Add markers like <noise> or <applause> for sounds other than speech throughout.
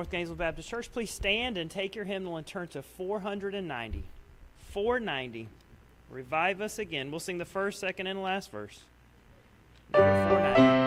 North Gainesville Baptist Church. Please stand and take your hymnal and turn to 490. 490. Revive us again. We'll sing the first, second, and last verse. Number 490.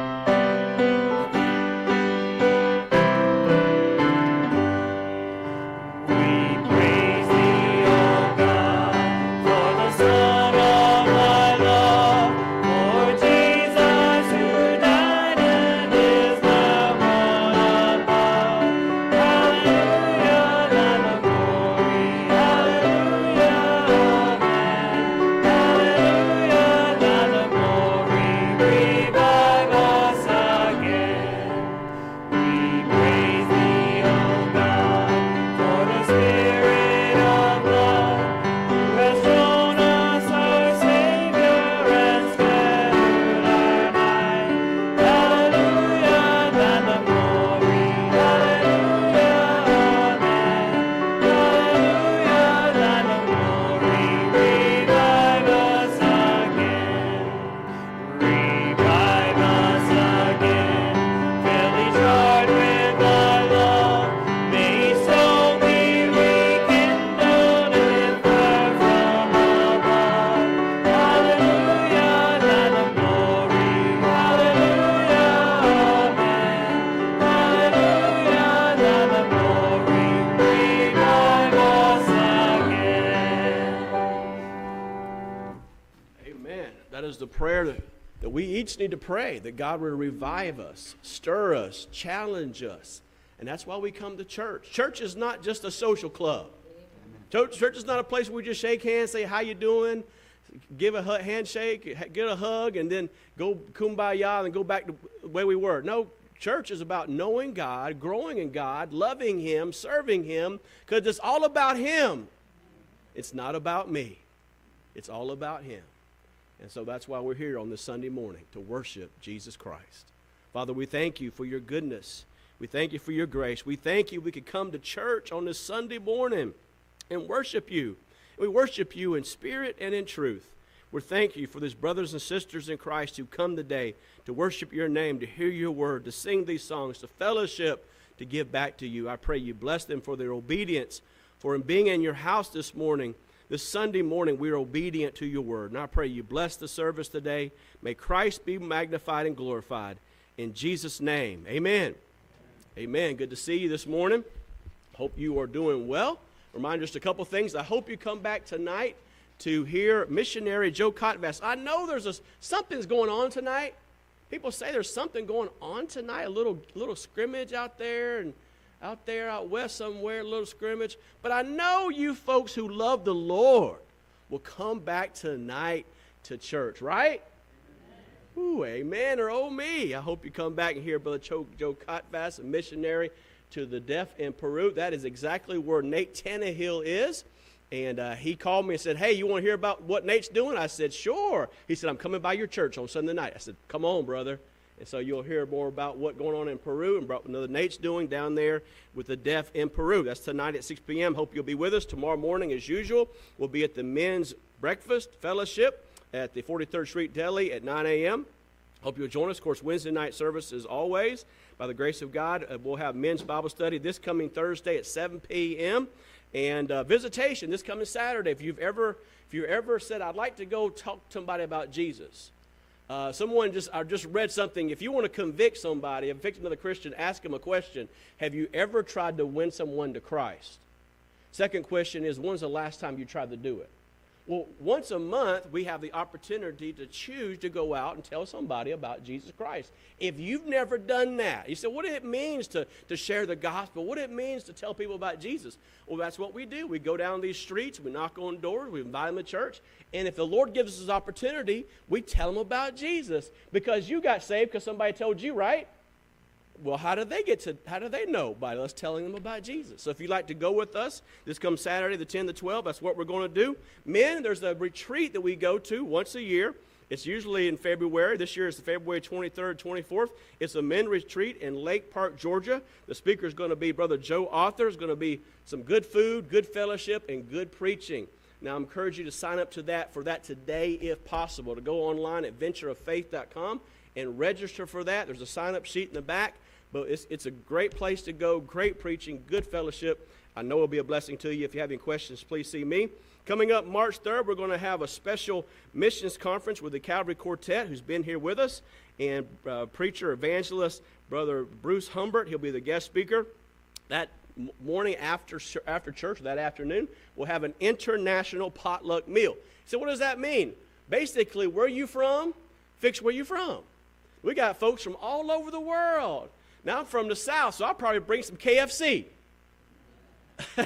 Pray that God will revive us, stir us, challenge us. And that's why we come to church. Church is not just a social club. Church, church is not a place where we just shake hands, say, How you doing? Give a handshake, get a hug, and then go kumbaya and go back to the way we were. No, church is about knowing God, growing in God, loving Him, serving Him, because it's all about Him. It's not about me, it's all about Him. And so that's why we're here on this Sunday morning to worship Jesus Christ. Father, we thank you for your goodness. We thank you for your grace. We thank you we could come to church on this Sunday morning and worship you. We worship you in spirit and in truth. We thank you for these brothers and sisters in Christ who come today to worship your name, to hear your word, to sing these songs, to fellowship, to give back to you. I pray you bless them for their obedience, for in being in your house this morning, this Sunday morning, we are obedient to your word. And I pray you bless the service today. May Christ be magnified and glorified. In Jesus' name, amen. Amen. Good to see you this morning. Hope you are doing well. Remind just a couple things. I hope you come back tonight to hear missionary Joe Cotvass. I know there's a, something's going on tonight. People say there's something going on tonight, a little little scrimmage out there and out there out west somewhere, a little scrimmage. But I know you folks who love the Lord will come back tonight to church, right? Ooh, amen or oh me. I hope you come back and hear Brother Joe, Joe a missionary to the deaf in Peru. That is exactly where Nate Tannehill is. And uh, he called me and said, Hey, you want to hear about what Nate's doing? I said, Sure. He said, I'm coming by your church on Sunday night. I said, Come on, brother. And so you'll hear more about what's going on in Peru and what another Nate's doing down there with the deaf in Peru. That's tonight at 6 p.m. Hope you'll be with us. Tomorrow morning, as usual, we'll be at the men's breakfast fellowship at the 43rd Street Deli at 9 a.m. Hope you'll join us. Of course, Wednesday night service as always. By the grace of God, uh, we'll have men's Bible study this coming Thursday at 7 p.m. And uh, visitation this coming Saturday. If you've ever, if you ever said, "I'd like to go talk to somebody about Jesus," uh, someone just I just read something. If you want to convict somebody, convict another Christian, ask them a question. Have you ever tried to win someone to Christ? Second question is, when's the last time you tried to do it? Well, once a month, we have the opportunity to choose to go out and tell somebody about Jesus Christ. If you've never done that, you say, what it means to, to share the gospel, what it means to tell people about Jesus. Well, that's what we do. We go down these streets, we knock on doors, we invite them to church, and if the Lord gives us this opportunity, we tell them about Jesus because you got saved because somebody told you, right? Well, how do they get to, how do they know? By us telling them about Jesus. So if you'd like to go with us, this comes Saturday, the 10 to 12, that's what we're going to do. Men, there's a retreat that we go to once a year. It's usually in February. This year is February 23rd, 24th. It's a men retreat in Lake Park, Georgia. The speaker is going to be Brother Joe Arthur. It's going to be some good food, good fellowship, and good preaching. Now, I encourage you to sign up to that for that today if possible. To go online at ventureoffaith.com and register for that. There's a sign up sheet in the back. But it's, it's a great place to go, great preaching, good fellowship. I know it'll be a blessing to you. If you have any questions, please see me. Coming up March 3rd, we're going to have a special missions conference with the Calvary Quartet, who's been here with us, and uh, preacher, evangelist, Brother Bruce Humbert. He'll be the guest speaker. That morning after, after church, that afternoon, we'll have an international potluck meal. So, what does that mean? Basically, where are you from? Fix where you're from. We got folks from all over the world. Now I'm from the South, so I'll probably bring some KFC. <laughs>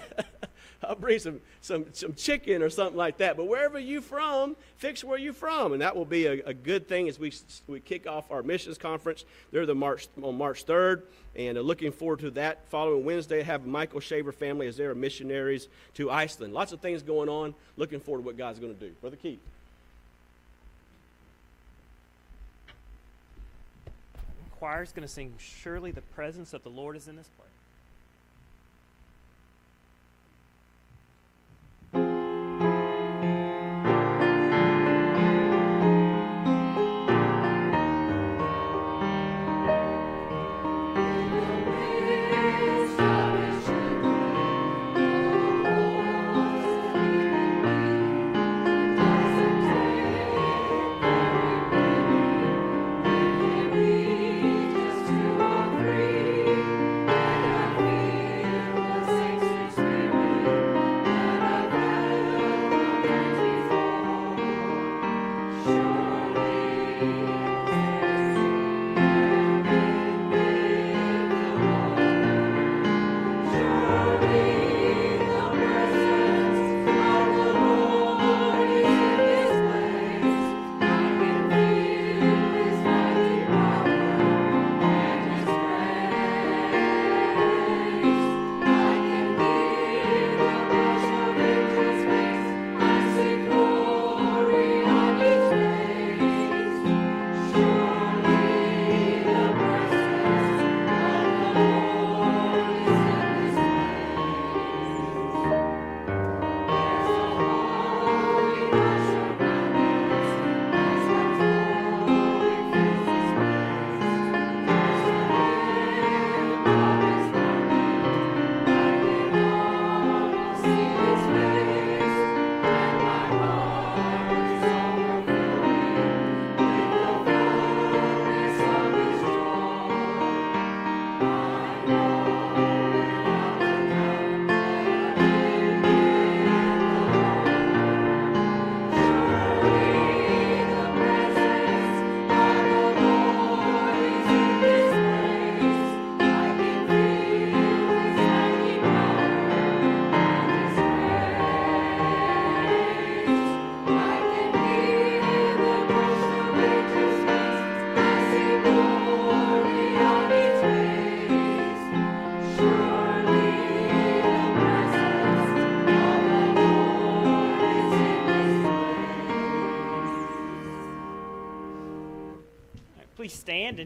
I'll bring some, some, some chicken or something like that. But wherever you're from, fix where you're from. And that will be a, a good thing as we, we kick off our missions conference. They're the March, on March 3rd. And uh, looking forward to that following Wednesday. Have Michael Shaver family as they're missionaries to Iceland. Lots of things going on. Looking forward to what God's going to do. Brother Keith. Choir is going to sing Surely the Presence of the Lord is in this place.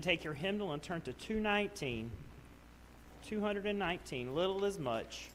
Take your hymnal and turn to 219. 219, little as much.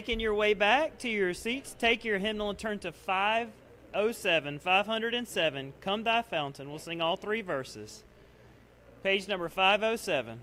Making your way back to your seats, take your hymnal and turn to 507, 507, Come Thy Fountain. We'll sing all three verses. Page number 507.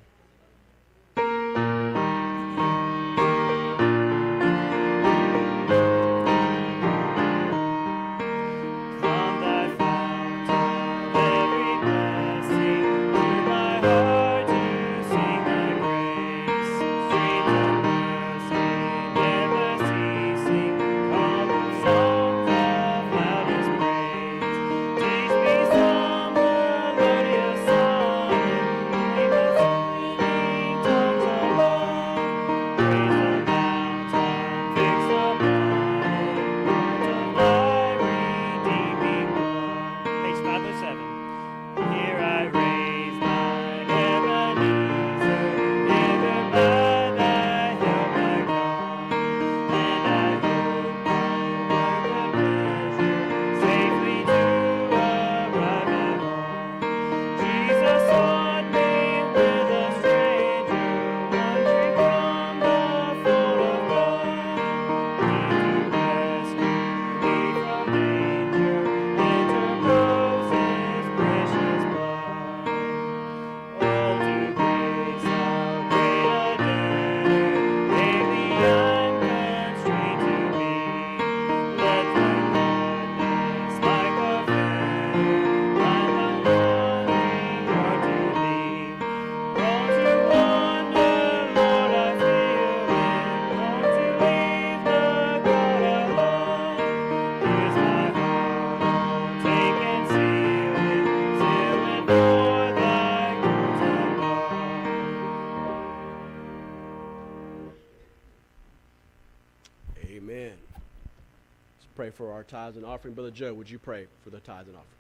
For our tithes and offering. Brother Joe, would you pray for the tithes and offerings?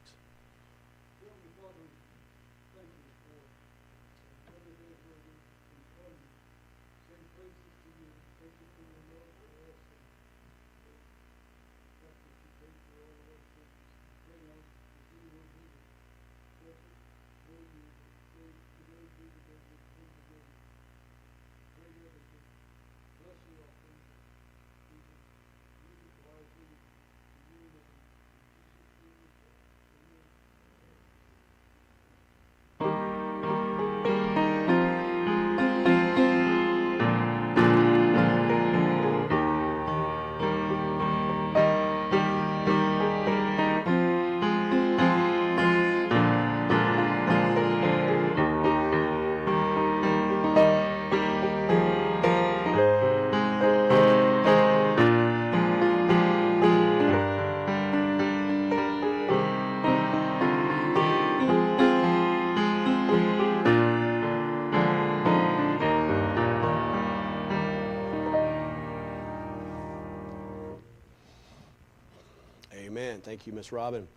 Thank you, Miss Robin.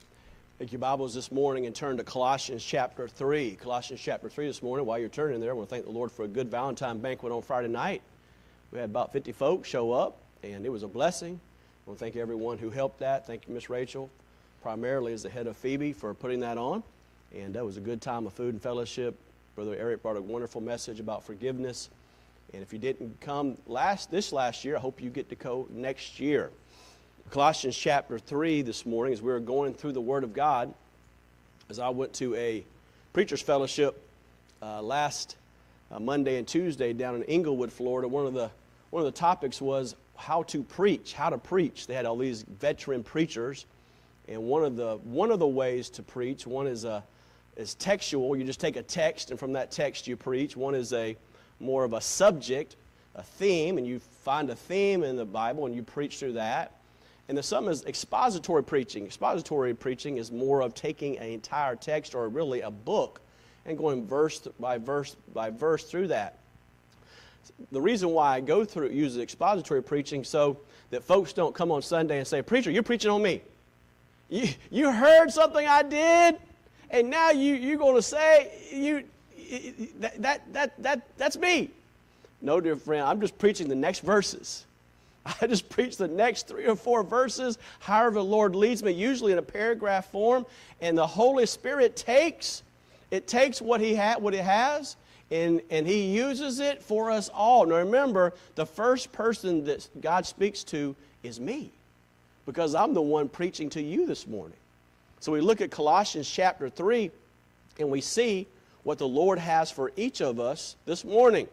Take your Bibles this morning and turn to Colossians chapter 3. Colossians chapter 3 this morning. While you're turning there, I want to thank the Lord for a good Valentine banquet on Friday night. We had about 50 folks show up, and it was a blessing. I want to thank everyone who helped that. Thank you, Miss Rachel, primarily as the head of Phoebe, for putting that on. And that was a good time of food and fellowship. Brother Eric brought a wonderful message about forgiveness. And if you didn't come last this last year, I hope you get to go next year. Colossians chapter 3 this morning, as we were going through the Word of God, as I went to a preacher's fellowship uh, last uh, Monday and Tuesday down in Englewood, Florida, one of, the, one of the topics was how to preach, how to preach. They had all these veteran preachers, and one of the, one of the ways to preach, one is, a, is textual. You just take a text, and from that text you preach. One is a more of a subject, a theme, and you find a theme in the Bible and you preach through that. And the some is expository preaching. Expository preaching is more of taking an entire text or really a book and going verse by verse by verse through that. The reason why I go through use expository preaching so that folks don't come on Sunday and say, "Preacher, you're preaching on me. You, you heard something I did, and now you you're going to say you that, that that that that's me." No, dear friend, I'm just preaching the next verses. I just preach the next three or four verses, however the Lord leads me, usually in a paragraph form, and the Holy Spirit takes it takes what he ha- what it has, and, and He uses it for us all. Now remember, the first person that God speaks to is me because I'm the one preaching to you this morning. So we look at Colossians chapter 3 and we see what the Lord has for each of us this morning.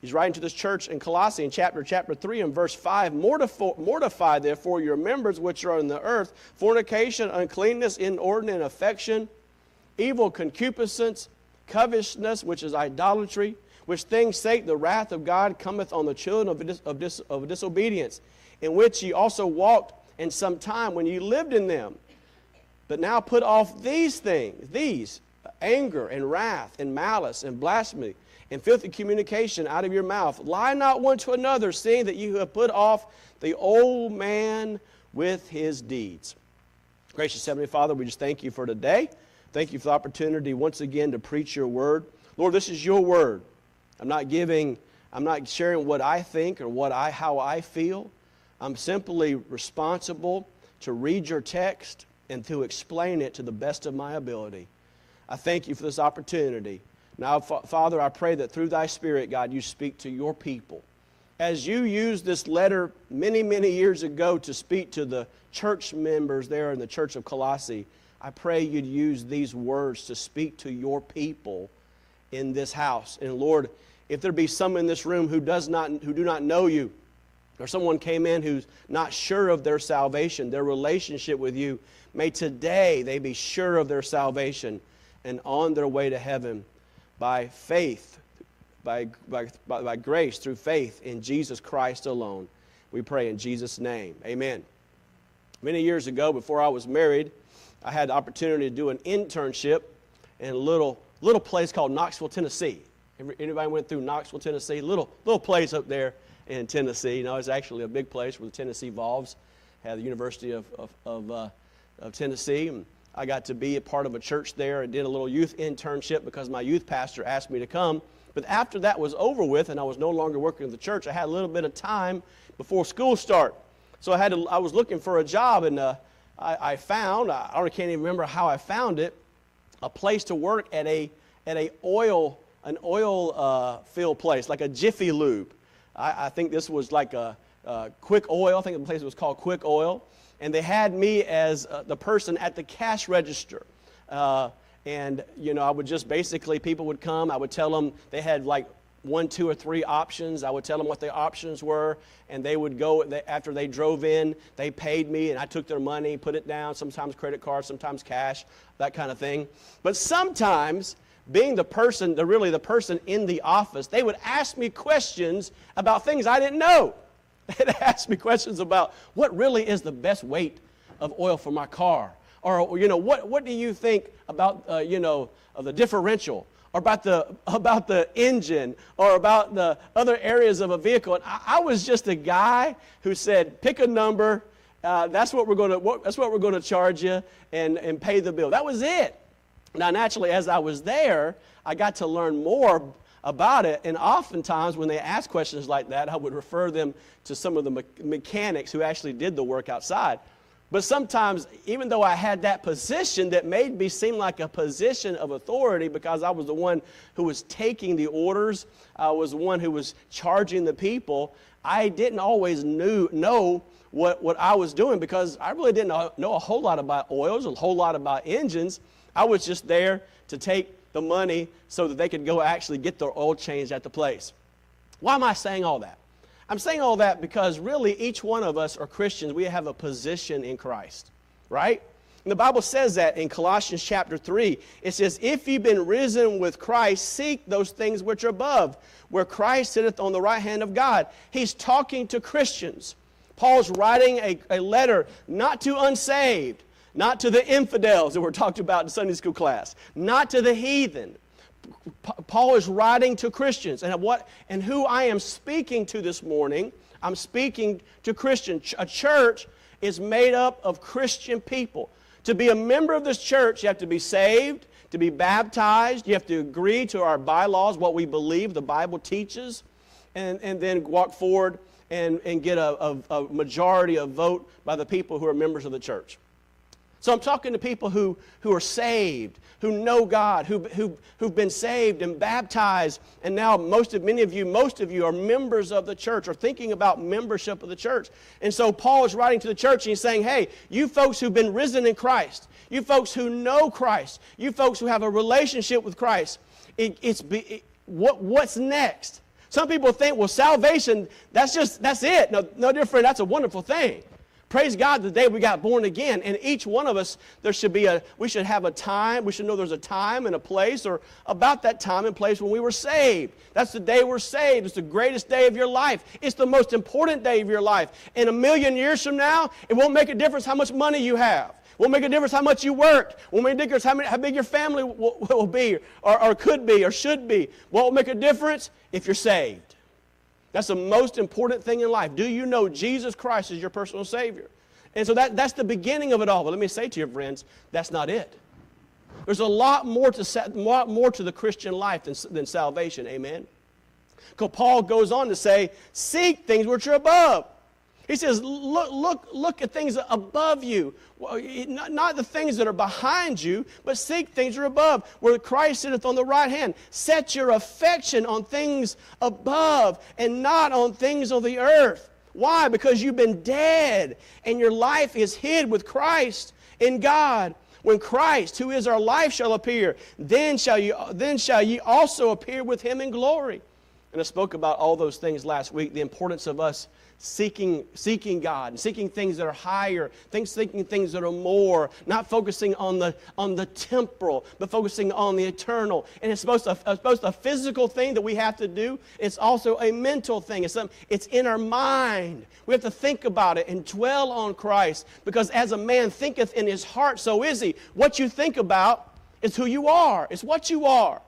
He's writing to this church in Colossae in chapter chapter 3 and verse 5. Mortify, mortify therefore your members which are on the earth, fornication, uncleanness, inordinate affection, evil concupiscence, covetousness, which is idolatry, which things sake the wrath of God cometh on the children of, dis, of, dis, of disobedience, in which ye also walked in some time when ye lived in them. But now put off these things, these anger and wrath and malice and blasphemy and filthy communication out of your mouth. Lie not one to another, seeing that you have put off the old man with his deeds. Gracious Heavenly Father, we just thank you for today. Thank you for the opportunity once again to preach your word. Lord, this is your word. I'm not giving, I'm not sharing what I think or what I how I feel. I'm simply responsible to read your text and to explain it to the best of my ability. I thank you for this opportunity. Now, Father, I pray that through thy Spirit, God, you speak to your people. As you used this letter many, many years ago to speak to the church members there in the church of Colossae, I pray you'd use these words to speak to your people in this house. And Lord, if there be some in this room who does not who do not know you, or someone came in who's not sure of their salvation, their relationship with you, may today they be sure of their salvation and on their way to heaven by faith, by, by, by, grace, through faith in Jesus Christ alone. We pray in Jesus' name. Amen. Many years ago, before I was married, I had the opportunity to do an internship in a little, little place called Knoxville, Tennessee. Anybody went through Knoxville, Tennessee? Little, little place up there in Tennessee. You know, it's actually a big place where the Tennessee Vols had the University of, of, of, uh, of Tennessee. And I got to be a part of a church there and did a little youth internship because my youth pastor asked me to come. But after that was over with and I was no longer working at the church, I had a little bit of time before school start. So I had to, I was looking for a job and uh, I, I, found, I, I can't even remember how I found it, a place to work at a, at a oil, an oil uh, fill place, like a Jiffy Lube. I, I think this was like a Quick Oil. I think the place was called Quick Oil and they had me as uh, the person at the cash register. Uh, and, you know, I would just basically, people would come, I would tell them they had like one, two, or three options. I would tell them what the options were, and they would go after they drove in. They paid me, and I took their money, put it down. Sometimes credit card, sometimes cash, that kind of thing. But sometimes, being the person, the really the person in the office, they would ask me questions about things I didn't know. <laughs> They'd ask me questions about what really is the best weight of oil for my car? Or, you know, what, what do you think about, uh, you know, the differential? Or about the, <laughs> about the engine? Or about the other areas of a vehicle? And I, I was just a guy who said, pick a number. Uh, that's what we're going to that's what we're going to charge you and, and pay the bill. That was it. Now, naturally, as I was there, I got to learn more about it. And oftentimes, when they ask questions like that, I would refer them to some of the me- mechanics who actually did the work outside. But sometimes, even though I had that position that made me seem like a position of authority because I was the one who was taking the orders, I was the one who was charging the people, I didn't always knew, know what, what I was doing because I really didn't know, a whole lot about oils, a whole lot about engines. I was just there to take the money so that they could go actually get their oil changed at the place. Why am I saying all that? I'm saying all that because really each one of us are Christians. We have a position in Christ, right? And the Bible says that in Colossians chapter 3. It says, If you've been risen with Christ, seek those things which are above, where Christ sitteth on the right hand of God. He's talking to Christians. Paul's writing a, a letter not to unsaved, not to the infidels that were talked about in Sunday school class, not to the heathen. Paul is writing to Christians. And, what, and who I am speaking to this morning, I'm speaking to Christians. A church is made up of Christian people. To be a member of this church, you have to be saved, to be baptized, you have to agree to our bylaws, what we believe the Bible teaches, and, and then walk forward and, and get a, a, a majority of vote by the people who are members of the church. So I'm talking to people who, who are saved, who know God, who, who, who've been saved and baptized, and now most of many of you, most of you are members of the church or thinking about membership of the church. And so Paul is writing to the church and he's saying, Hey, you folks who've been risen in Christ, you folks who know Christ, you folks who have a relationship with Christ, it, it's it, what, what's next? Some people think, well, salvation, that's just, that's it. No, no different. That's a wonderful thing. Praise God the day we got born again. And each one of us, there should be a, we should have a time. We should know there's a time and a place or about that time and place when we were saved. That's the day we're saved. It's the greatest day of your life. It's the most important day of your life. In a million years from now, it won't make a difference how much money you have. Won't make a difference how much you worked. Won't make a difference how, how big your family will, will be or, or could be or should be. Won't make a difference if you're saved. That's the most important thing in life. Do you know Jesus Christ is your personal Savior? And so that, that's the beginning of it all. But let me say to you, friends, that's not it. There's a lot more to, lot more to the Christian life than, than salvation. Amen? Because Paul goes on to say, Seek things which are above he says, look, look, look at things above you. Not, the things that are behind you, but seek things that are above, where Christ sitteth on the right hand. Set your affection on things above and not on things on the earth. Why? Because you've been dead and your life is hid with Christ in God. When Christ, who is our life, shall appear, then shall you then shall ye also appear with him in glory. And I spoke about all those things last week, the importance of us seeking, seeking God, seeking things that are higher, things, seeking things that are more, not focusing on the, on the temporal, but focusing on the eternal. And it's supposed to, it's to a physical thing that we have to do. It's also a mental thing. It's, something, it's in our mind. We have to think about it and dwell on Christ because as a man thinketh in his heart, so is he. What you think about is who you are. It's what you are.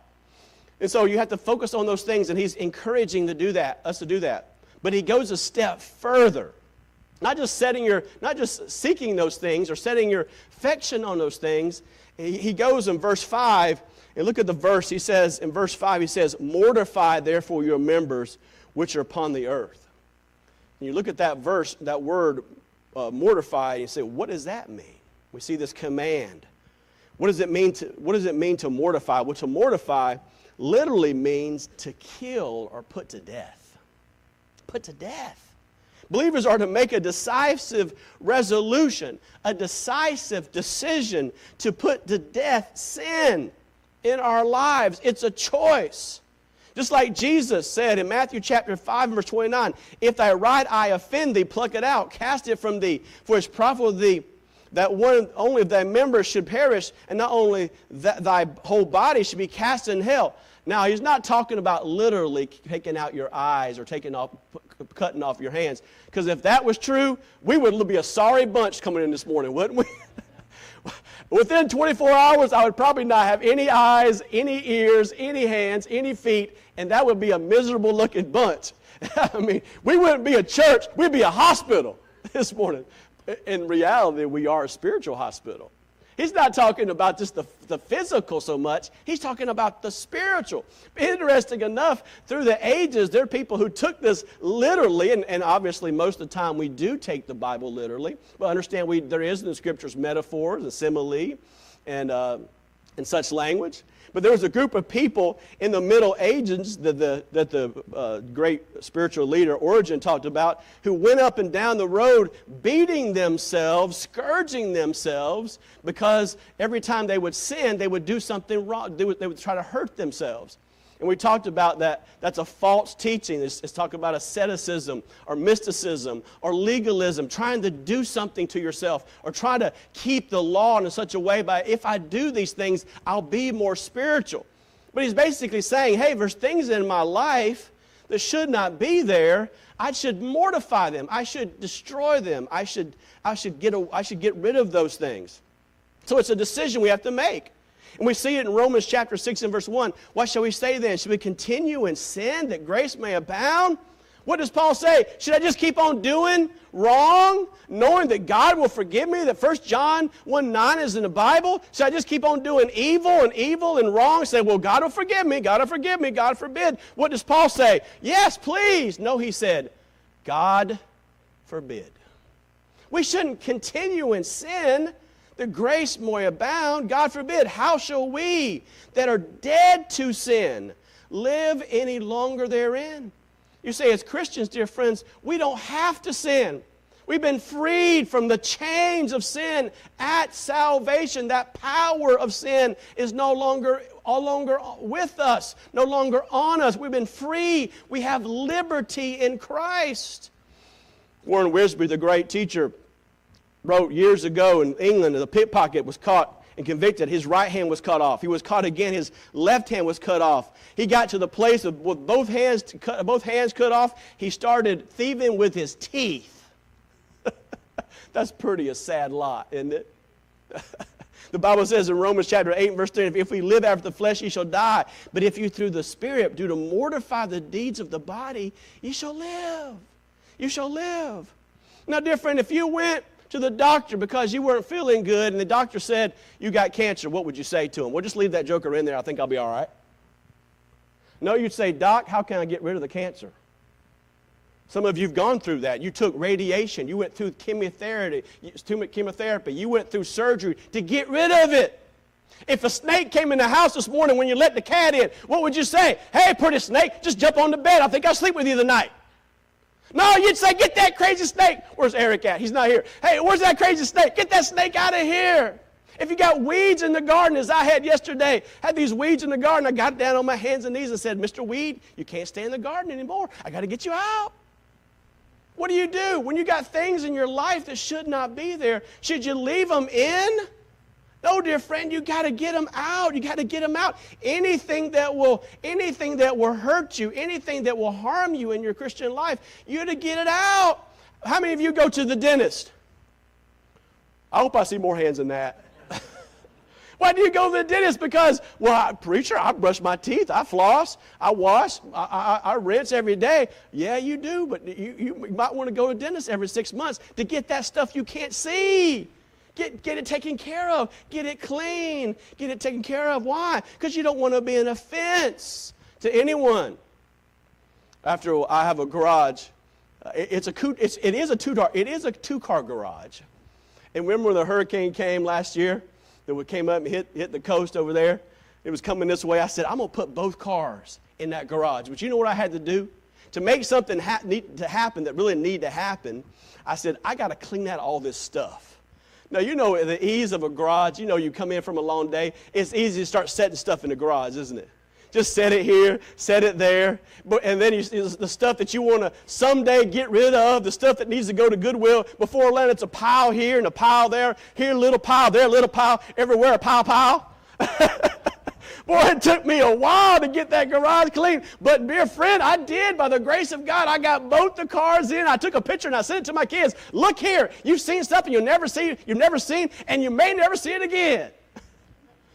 And so you have to focus on those things, and he's encouraging to do that, us to do that. But he goes a step further. Not just setting your, not just seeking those things or setting your affection on those things. He goes in verse 5, and look at the verse. He says, in verse 5, he says, Mortify therefore your members which are upon the earth. And you look at that verse, that word uh, mortify, and you say, what does that mean? We see this command. What does it mean to, what does it mean to mortify? Well, to mortify literally means to kill or put to death put to death. Believers are to make a decisive resolution, a decisive decision to put to death sin in our lives. It's a choice. Just like Jesus said in Matthew chapter 5, verse 29, if thy right eye offend thee, pluck it out, cast it from thee, for it's profitable thee that one only of thy members should perish, and not only that thy whole body should be cast in hell. Now, he's not talking about literally taking out your eyes or taking off, cutting off your hands. Because if that was true, we would be a sorry bunch coming in this morning, wouldn't we? <laughs> Within 24 hours, I would probably not have any eyes, any ears, any hands, any feet, and that would be a miserable looking bunch. <laughs> I mean, we wouldn't be a church, we'd be a hospital <laughs> this morning. In reality, we are a spiritual hospital. He's not talking about just the, the physical so much, he's talking about the spiritual. Interesting enough, through the ages, there are people who took this literally, and, and obviously most of the time we do take the Bible literally, but understand we, there is in the scriptures metaphors, the simile, and, uh, and such language. But there was a group of people in the Middle Ages that the, that the uh, great spiritual leader Origen talked about who went up and down the road beating themselves, scourging themselves, because every time they would sin, they would do something wrong. They would, they would try to hurt themselves. And we talked about that. That's a false teaching. It's, it's talking about asceticism or mysticism or legalism, trying to do something to yourself or try to keep the law in such a way by if I do these things, I'll be more spiritual. But he's basically saying, hey, there's things in my life that should not be there. I should mortify them. I should destroy them. I should, I should, get, a, I should get rid of those things. So it's a decision we have to make. And we see it in Romans chapter 6 and verse 1. What shall we say then? Should we continue in sin that grace may abound? What does Paul say? Should I just keep on doing wrong, knowing that God will forgive me? That 1 John 1 9 is in the Bible? Should I just keep on doing evil and evil and wrong? Say, well, God will forgive me, God will forgive me, God forbid. What does Paul say? Yes, please. No, he said, God forbid. We shouldn't continue in sin the grace may abound. God forbid. How shall we that are dead to sin live any longer therein? You say, as Christians, dear friends, we don't have to sin. We've been freed from the chains of sin at salvation. That power of sin is no longer, no longer with us, no longer on us. We've been free. We have liberty in Christ. Warren Wiersbe, the great teacher, wrote years ago in England, a pickpocket was caught and convicted. His right hand was cut off. He was caught again. His left hand was cut off. He got to the place of, with both hands, cut, both hands cut off. He started thieving with his teeth. <laughs> That's pretty a sad lot, isn't it? <laughs> the Bible says in Romans chapter 8, verse 10, if we live after the flesh, ye shall die. But if you through the Spirit do to mortify the deeds of the body, ye shall live. You shall live. Now, dear friend, if you went to the doctor because you weren't feeling good and the doctor said you got cancer, what would you say to him? We'll just leave that joker in there. I think I'll be all right. No, you'd say, Doc, how can I get rid of the cancer? Some of you have gone through that. You took radiation. You went through chemotherapy. Chemotherapy. You went through surgery to get rid of it. If a snake came in the house this morning when you let the cat in, what would you say? Hey, pretty snake, just jump on the bed. I think I'll sleep with you tonight. No, you'd say, get that crazy snake. Where's Eric at? He's not here. Hey, where's that crazy snake? Get that snake out of here. If you got weeds in the garden, as I had yesterday, had these weeds in the garden, I got down on my hands and knees and said, Mr. Weed, you can't stay in the garden anymore. I got to get you out. What do you do when you got things in your life that should not be there? Should you leave them in? No, dear friend, you got to get them out. You got to get them out. Anything that will anything that will hurt you, anything that will harm you in your Christian life, you to get it out. How many of you go to the dentist? I hope I see more hands than that. <laughs> Why do you go to the dentist? Because, well, I, preacher, I brush my teeth, I floss, I wash, I, I, I rinse every day. Yeah, you do, but you, you might want to go to the dentist every six months to get that stuff you can't see. Get, get it taken care of. Get it clean. Get it taken care of. Why? Because you don't want to be an offense to anyone. After I have a garage, uh, it's a, it's, it is a two-car, it is a two-car garage. And remember when the hurricane came last year? that we came up and hit, hit the coast over there. It was coming this way. I said, I'm going to put both cars in that garage. But you know what I had to do? To make something ha- to happen that really need to happen, I said, I got to clean out all this stuff. Now, you know the ease of a garage. You know, you come in from a long day. It's easy to start setting stuff in the garage, isn't it? Just set it here, set it there. And then you, the stuff that you want to someday get rid of, the stuff that needs to go to Goodwill, before long it's a pile here and a pile there, here a little pile, there a little pile, everywhere a pile pile. <laughs> Boy, it took me a while to get that garage clean. But, dear friend, I did. By the grace of God, I got both the cars in. I took a picture and I sent it to my kids. Look here. You've seen stuff and you'll never see, you've never seen, and you may never see it again. <laughs>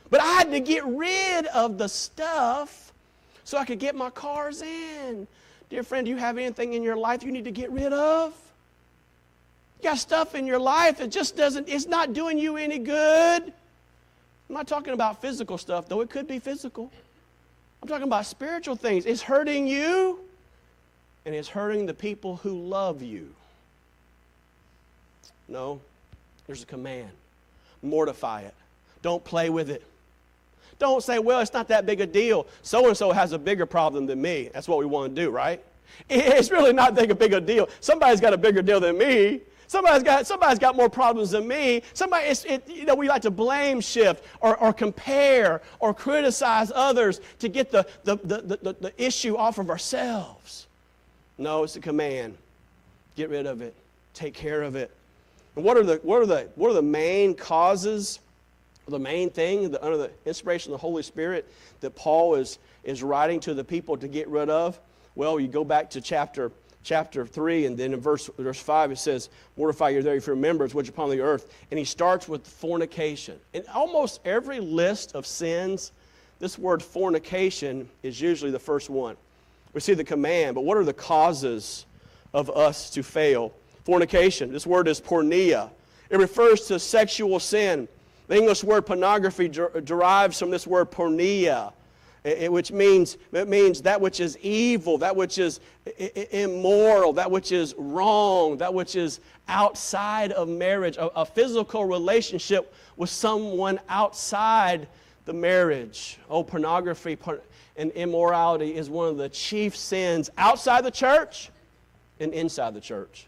But I had to get rid of the stuff so I could get my cars in. Dear friend, do you have anything in your life you need to get rid of? You got stuff in your life that just doesn't, it's not doing you any good. I'm not talking about physical stuff, though it could be physical. I'm talking about spiritual things. It's hurting you, and it's hurting the people who love you. No, there's a command mortify it, don't play with it. Don't say, well, it's not that big a deal. So and so has a bigger problem than me. That's what we want to do, right? <laughs> It's really not that big a deal. Somebody's got a bigger deal than me. Somebody's got, somebody's got more problems than me. Somebody, it, you know, we like to blame shift or, or compare or criticize others to get the, the, the, the, the issue off of ourselves. No, it's a command. Get rid of it. Take care of it. And what are the, what are the, what are the main causes the main thing the, under the inspiration of the Holy Spirit that Paul is, is writing to the people to get rid of? Well, you go back to chapter chapter 3, and then in verse, verse 5 it says, Mortify your there for members which upon the earth. And he starts with fornication. In almost every list of sins, this word fornication is usually the first one. We see the command, but what are the causes of us to fail? Fornication, this word is porneia. It refers to sexual sin the English word pornography der- derives from this word porneia. It, which means, it means that which is evil, that which is immoral, that which is wrong, that which is outside of marriage, a, a physical relationship with someone outside the marriage. Oh, pornography and immorality is one of the chief sins outside the church and inside the church.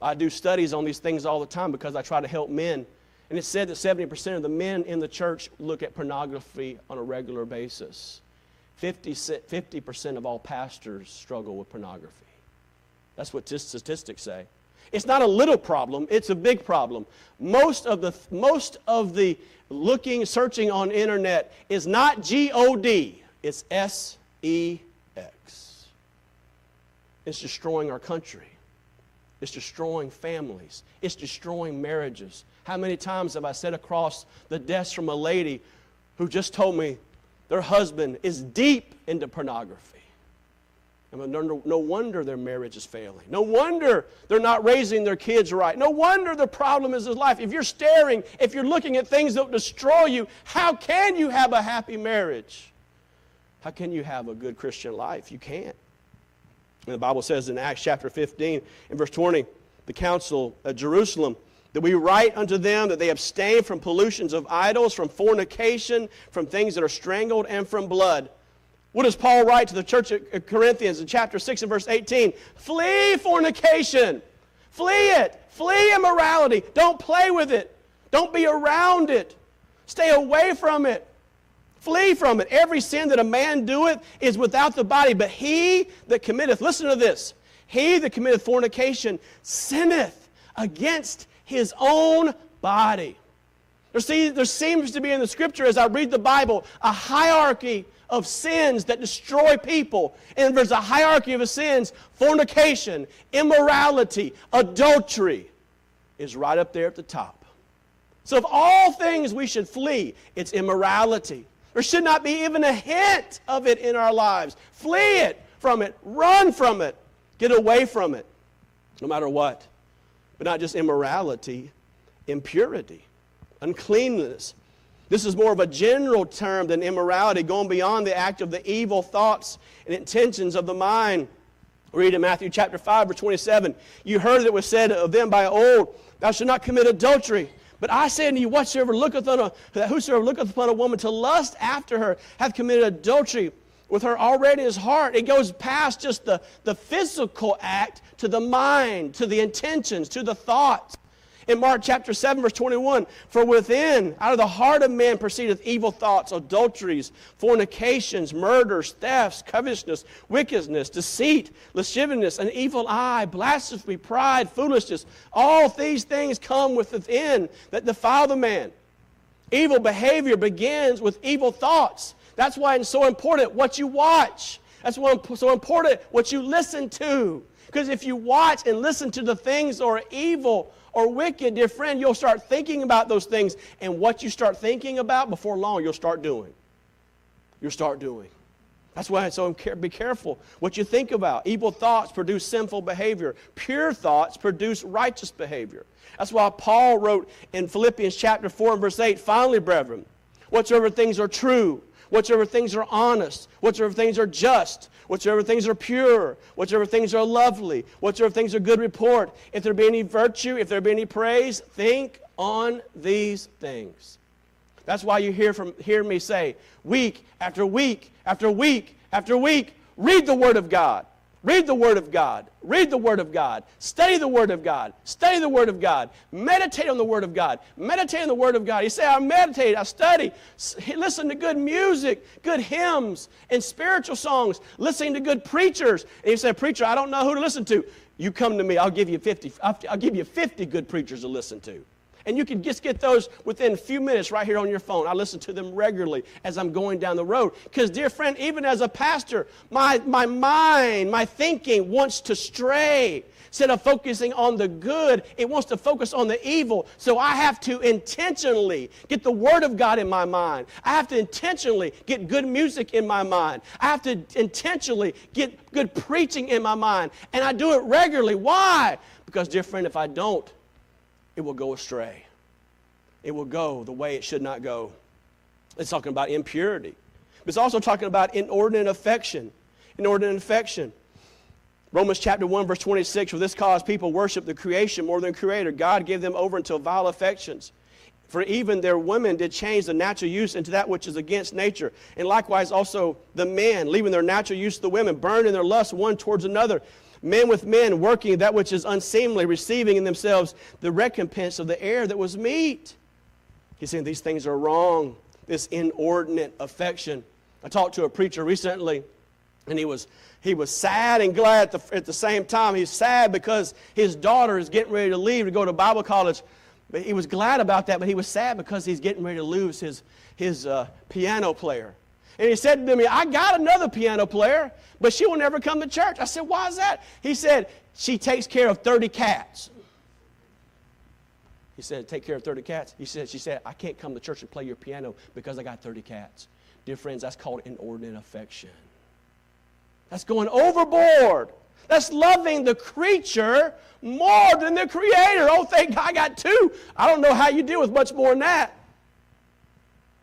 I do studies on these things all the time because I try to help men. And it's said that 70% of the men in the church look at pornography on a regular basis. 50, 50% of all pastors struggle with pornography. That's what statistics say. It's not a little problem, it's a big problem. Most of the, most of the looking, searching on internet is not G O D, it's S E X. It's destroying our country. It's destroying families. It's destroying marriages. How many times have I sat across the desk from a lady who just told me their husband is deep into pornography? And no, wonder their marriage is failing. No wonder they're not raising their kids right. No wonder the problem is his life. If you're staring, if you're looking at things that destroy you, how can you have a happy marriage? How can you have a good Christian life? You can't. And the Bible says in Acts chapter 15, and verse 20, the council at Jerusalem, that we write unto them that they abstain from pollutions of idols, from fornication, from things that are strangled, and from blood. What does Paul write to the church at Corinthians in chapter 6 and verse 18? Flee fornication. Flee it. Flee immorality. Don't play with it. Don't be around it. Stay away from it. Flee from it. Every sin that a man doeth is without the body, but he that committeth, listen to this, he that committeth fornication sinneth against his own body. There, see, there seems to be in the scripture, as I read the Bible, a hierarchy of sins that destroy people. And there's a hierarchy of sins fornication, immorality, adultery is right up there at the top. So, of all things we should flee, it's immorality. There should not be even a hint of it in our lives. Flee it from it, run from it, get away from it, no matter what. But not just immorality, impurity, uncleanness, this is more of a general term than immorality, going beyond the act of the evil thoughts and intentions of the mind. Read in Matthew chapter 5, verse 27. You heard that it was said of them by old, Thou shalt not commit adultery. But I say unto you, whatsoever looketh on a, whosoever looketh upon a woman to lust after her hath committed adultery with her already in his heart. It goes past just the, the physical act to the mind, to the intentions, to the thoughts. In Mark chapter 7, verse 21, for within, out of the heart of man proceedeth evil thoughts, adulteries, fornications, murders, thefts, covetousness, wickedness, deceit, lasciviousness, an evil eye, blasphemy, pride, foolishness. All these things come within that defile the man. Evil behavior begins with evil thoughts. That's why it's so important what you watch. That's why it's so important what you listen to. Because if you watch and listen to the things that are evil, or wicked, dear friend, you'll start thinking about those things. And what you start thinking about, before long, you'll start doing. You'll start doing. That's why so be careful what you think about. Evil thoughts produce sinful behavior. Pure thoughts produce righteous behavior. That's why Paul wrote in Philippians chapter 4 and verse 8, finally, brethren, whatsoever things are true, whatsoever things are honest, whatsoever things are just, whatsoever things are pure, whatsoever things are lovely, whatsoever things are good report, if there be any virtue, if there be any praise, think on these things. That's why you hear, from, hear me say, week after week after week after week, read the Word of God. Read the Word of God. Read the Word of God. Study the Word of God. Study the Word of God. Meditate on the Word of God. Meditate on the Word of God. You say, I meditate, I study, listen to good music, good hymns, and spiritual songs, listening to good preachers. And you say, Preacher, I don't know who to listen to. You come to me, I'll give you 50, I'll give you 50 good preachers to listen to. And you can just get those within a few minutes right here on your phone. I listen to them regularly as I'm going down the road. Because, dear friend, even as a pastor, my, my mind, my thinking wants to stray. Instead of focusing on the good, it wants to focus on the evil. So I have to intentionally get the Word of God in my mind. I have to intentionally get good music in my mind. I have to intentionally get good preaching in my mind. And I do it regularly. Why? Because, dear friend, if I don't, it will go astray. It will go the way it should not go. It's talking about impurity. But It's also talking about inordinate affection. Inordinate affection. Romans chapter 1, verse 26, for this cause people worship the creation more than the creator. God gave them over until vile affections. For even their women did change the natural use into that which is against nature. And likewise also the men, leaving their natural use to the women, burned in their lust one towards another. Men with men working that which is unseemly, receiving in themselves the recompense of the error that was meet. He's saying these things are wrong, this inordinate affection. I talked to a preacher recently, and he was he was sad and glad at the, at the same time. He's sad because his daughter is getting ready to leave to go to Bible college. But he was glad about that, but he was sad because he's getting ready to lose his, his uh, piano player. And he said to me, I got another piano player, but she will never come to church. I said, Why is that? He said, She takes care of 30 cats. He said, Take care of 30 cats. He said, She said, I can't come to church and play your piano because I got 30 cats. Dear friends, that's called inordinate affection. That's going overboard. That's loving the creature more than the creator. Oh, thank God I got two. I don't know how you deal with much more than that.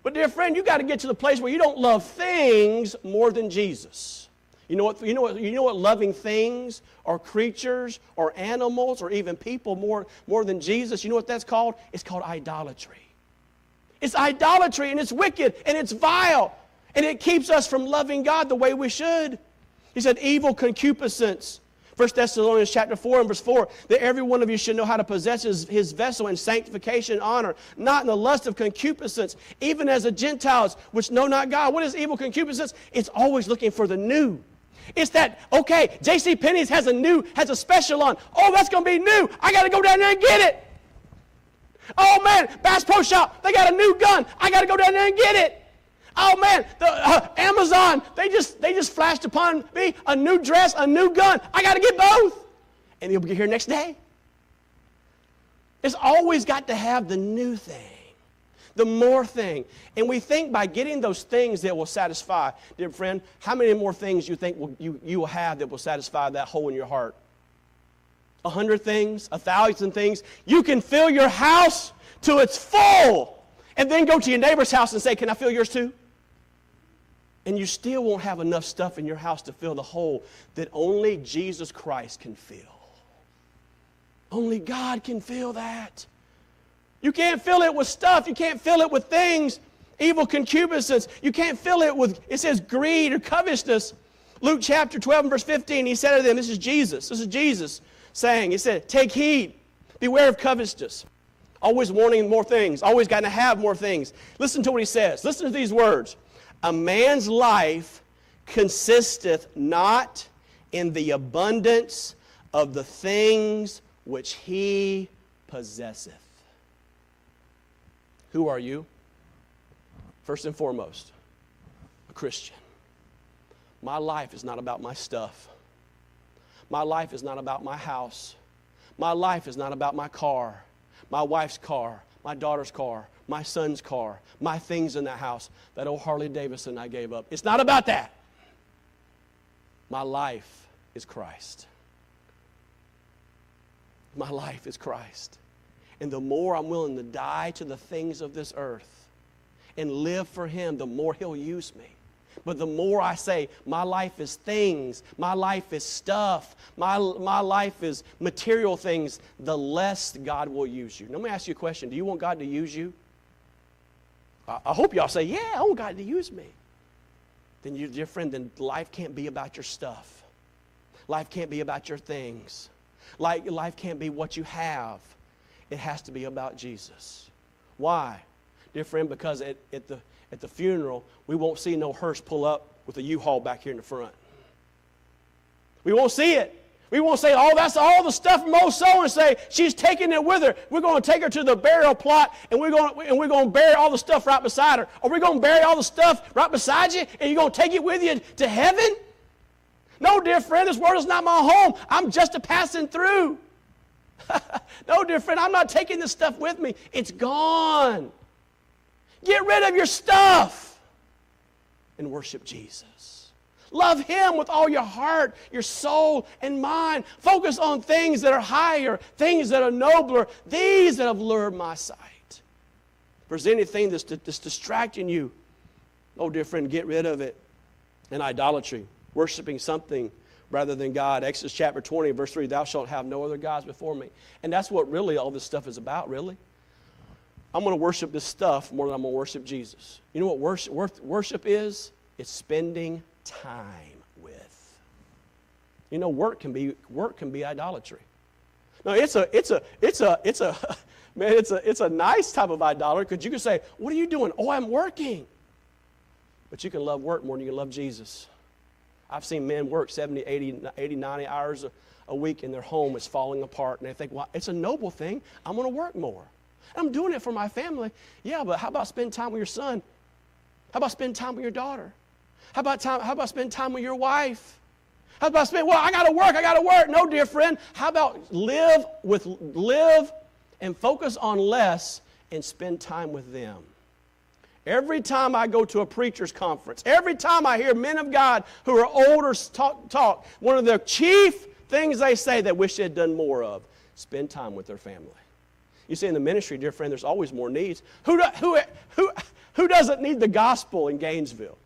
But, dear friend, you got to get to the place where you don't love things more than Jesus. You know what, you know what, you know what loving things or creatures or animals or even people more, more than Jesus, you know what that's called? It's called idolatry. It's idolatry and it's wicked and it's vile and it keeps us from loving God the way we should. He said, evil concupiscence. 1 Thessalonians chapter 4 and verse 4, that every one of you should know how to possess his, his vessel in sanctification and honor, not in the lust of concupiscence, even as the Gentiles which know not God. What is evil concupiscence? It's always looking for the new. It's that, okay, J.C. Penney's has a new, has a special on. Oh, that's going to be new. I got to go down there and get it. Oh man, Bass Pro Shop, they got a new gun. I got to go down there and get it. Oh man, the, uh, Amazon, they just, they just flashed upon me a new dress, a new gun. I got to get both. And you'll be here next day. It's always got to have the new thing, the more thing. And we think by getting those things that will satisfy, dear friend, how many more things you think will, you, you will have that will satisfy that hole in your heart? A hundred things, a thousand things. You can fill your house to its full and then go to your neighbor's house and say, Can I fill yours too? And you still won't have enough stuff in your house to fill the hole that only Jesus Christ can fill. Only God can fill that. You can't fill it with stuff. You can't fill it with things, evil concupiscence. You can't fill it with, it says, greed or covetousness. Luke chapter 12 and verse 15, he said to them, This is Jesus. This is Jesus saying, He said, Take heed, beware of covetousness. Always wanting more things, always got to have more things. Listen to what he says. Listen to these words. A man's life consisteth not in the abundance of the things which he possesseth. Who are you? First and foremost, a Christian. My life is not about my stuff. My life is not about my house. My life is not about my car, my wife's car, my daughter's car, my son's car, my things in the house, that old Harley Davidson I gave up. It's not about that. My life is Christ. My life is Christ. And the more I'm willing to die to the things of this earth and live for Him, the more He'll use me. But the more I say, my life is things, my life is stuff, my, my life is material things, the less God will use you. Let me ask you a question Do you want God to use you? I hope y'all say, Yeah, I want God to use me. Then, you, dear friend, then life can't be about your stuff. Life can't be about your things. Life, life can't be what you have. It has to be about Jesus. Why? Dear friend, because at, at, the, at the funeral, we won't see no hearse pull up with a U-Haul back here in the front. We won't see it. We won't say, oh, that's all the stuff old so and say she's taking it with her. We're going to take her to the burial plot and we're going and we're going to bury all the stuff right beside her. Or we're going to bury all the stuff right beside you and you're going to take it with you to heaven? No, dear friend, this world is not my home. I'm just a passing through. <laughs> no, dear friend, I'm not taking this stuff with me. It's gone. Get rid of your stuff and worship Jesus. Love Him with all your heart, your soul, and mind. Focus on things that are higher, things that are nobler, these that have lured my sight. If there's anything that's, that's distracting you, Oh, dear friend, get rid of it. And idolatry, worshiping something rather than God. Exodus chapter 20, verse 3 Thou shalt have no other gods before me. And that's what really all this stuff is about, really. I'm going to worship this stuff more than I'm going to worship Jesus. You know what worship, worship is? It's spending time with. You know, work can be work can be idolatry. No, it's a it's a it's a it's a <laughs> man, it's a it's a nice type of idolatry because you can say, What are you doing? Oh, I'm working. But you can love work more than you can love Jesus. I've seen men work 70, 80, 80 90 hours a, a week and their home is falling apart and they think, well, it's a noble thing. I'm going to work more. I'm doing it for my family. Yeah, but how about spend time with your son? How about spend time with your daughter? How about time, how about spend time with your wife? How about spend, well, I gotta work, I gotta work. No, dear friend. How about live with live and focus on less and spend time with them? Every time I go to a preacher's conference, every time I hear men of God who are older talk, talk one of the chief things they say that wish they had done more of spend time with their family. You see, in the ministry, dear friend, there's always more needs. Who, do, who, who, who doesn't need the gospel in Gainesville?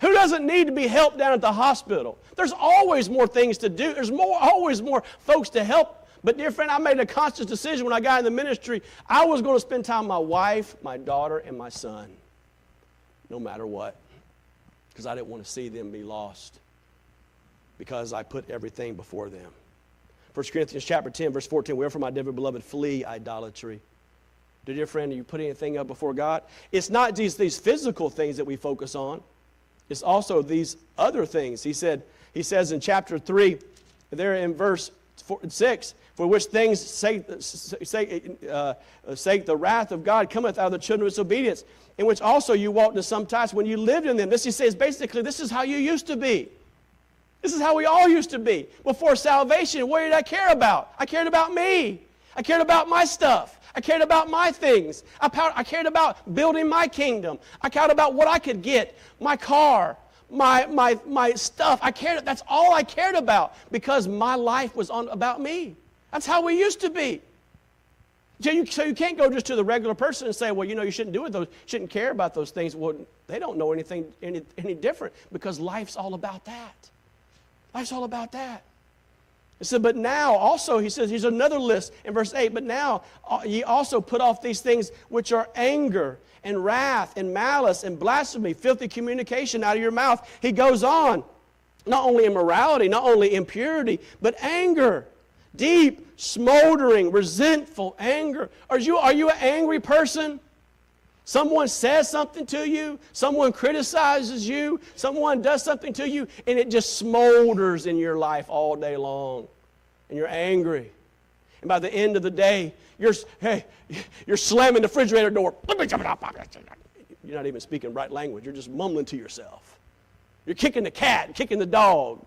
Who doesn't need to be helped down at the hospital? There's always more things to do. There's more, always more folks to help. But, dear friend, I made a conscious decision when I got in the ministry. I was going to spend time with my wife, my daughter, and my son, no matter what, because I didn't want to see them be lost, because I put everything before them. 1 Corinthians chapter 10, verse 14, wherefore, my dear beloved, flee idolatry. Dear friend, are you putting anything up before God? It's not these physical things that we focus on. It's also these other things. He said, he says in chapter 3, there in verse four, 6, for which things sake, sake, uh, the wrath of God cometh out of the children of disobedience, in which also you walked in some times when you lived in them. This he says basically, this is how you used to be. This is how we all used to be. Before salvation, what did I care about? I cared about me. I cared about my stuff. I cared about my things. I, cared about building my kingdom. I cared about what I could get, my car, my, my, my stuff. I cared, that's all I cared about because my life was on, about me. That's how we used to be. So you, so you can't go just to the regular person and say, well, you know, you shouldn't do it, those, shouldn't care about those things. Well, they don't know anything any, any different because life's all about that. Life's all about that. He said, but now also, he says, here's another list in verse 8, but now uh, ye also put off these things which are anger and wrath and malice and blasphemy, filthy communication out of your mouth. He goes on. Not only immorality, not only impurity, but anger. Deep, smoldering, resentful anger. Are you, are you an angry person? Someone says something to you, someone criticizes you, someone does something to you, and it just smolders in your life all day long. And you're angry. And by the end of the day, you're, hey, you're slamming the refrigerator door. You're not even speaking right language. You're just mumbling to yourself. You're kicking the cat, kicking the dog,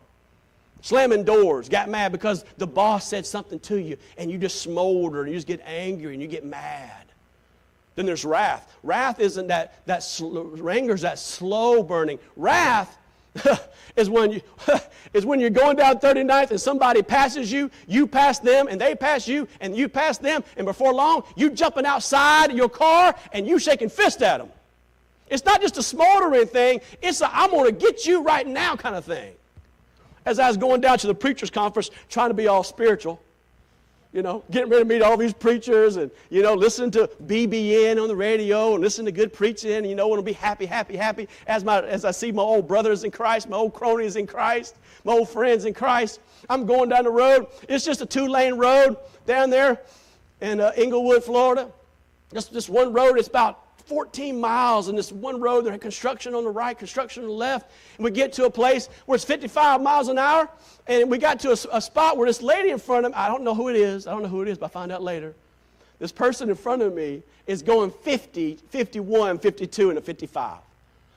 slamming doors, got mad because the boss said something to you, and you just smolder and you just get angry and you get mad. Then there's wrath. Wrath isn't that, that sl- is that slow burning. Wrath <laughs> is when you <laughs> is when you're going down 39th and somebody passes you, you pass them, and they pass you, and you pass them, and before long, you jumping outside your car and you shaking fist at them. It's not just a smoldering thing, it's a I'm gonna get you right now kind of thing. As I was going down to the preacher's conference trying to be all spiritual, you know, getting ready to meet all these preachers and, you know, listen to BBN on the radio and listen to good preaching, you know, want to be happy, happy, happy as, my, as I see my old brothers in Christ, my old cronies in Christ, my old friends in Christ. I'm going down the road. It's just a two lane road down there in uh, Englewood, Florida. Just, just one road. It's about 14 miles in this one road. There's construction on the right, construction on the left. And we get to a place where it's 55 miles an hour. And we got to a, a spot where this lady in front of me, I don't know who it is. I don't know who it is, but I find out later. This person in front of me is going 50, 51, 52, and a 55.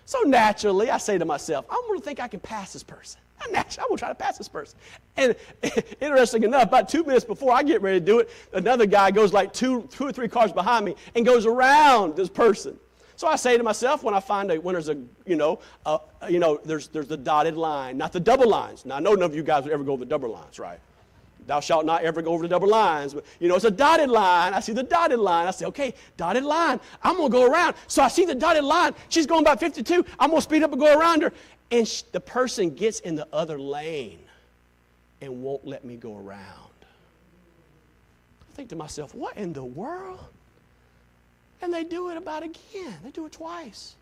So naturally, I say to myself, I'm going to think I can pass this person. I'm, naturally, I'm going to try to pass this person. And <laughs> interesting enough, about two minutes before I get ready to do it, another guy goes like two, two or three cars behind me and goes around this person. So I say to myself when I find a, when there's a, you know, a, you know, there's, there's the dotted line, not the double lines. Now, I know none of you guys would ever go the double lines, right? Thou shalt not ever go over the double lines. But, you know, it's a dotted line. I see the dotted line. I say, okay, dotted line. I'm going to go around. So I see the dotted line. She's going about 52. I'm to speed up and go around her. And sh- the person gets in the other lane and won't let me go around. I think to myself, what in the world? And they do it about again. They do it twice.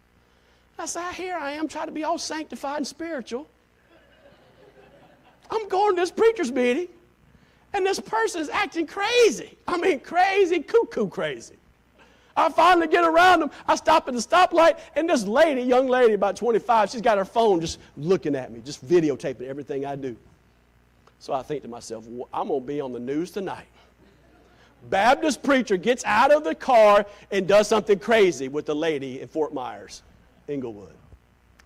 I say, here I am trying to be all sanctified and spiritual. I'm going to this preacher's meeting, and this person is acting crazy. I mean, crazy, cuckoo crazy. I finally get around them. I stop at the stoplight, and this lady, young lady, about 25, she's got her phone just looking at me, just videotaping everything I do. So I think to myself, I'm going to be on the news tonight. Baptist preacher gets out of the car and does something crazy with the lady in Fort Myers, Englewood.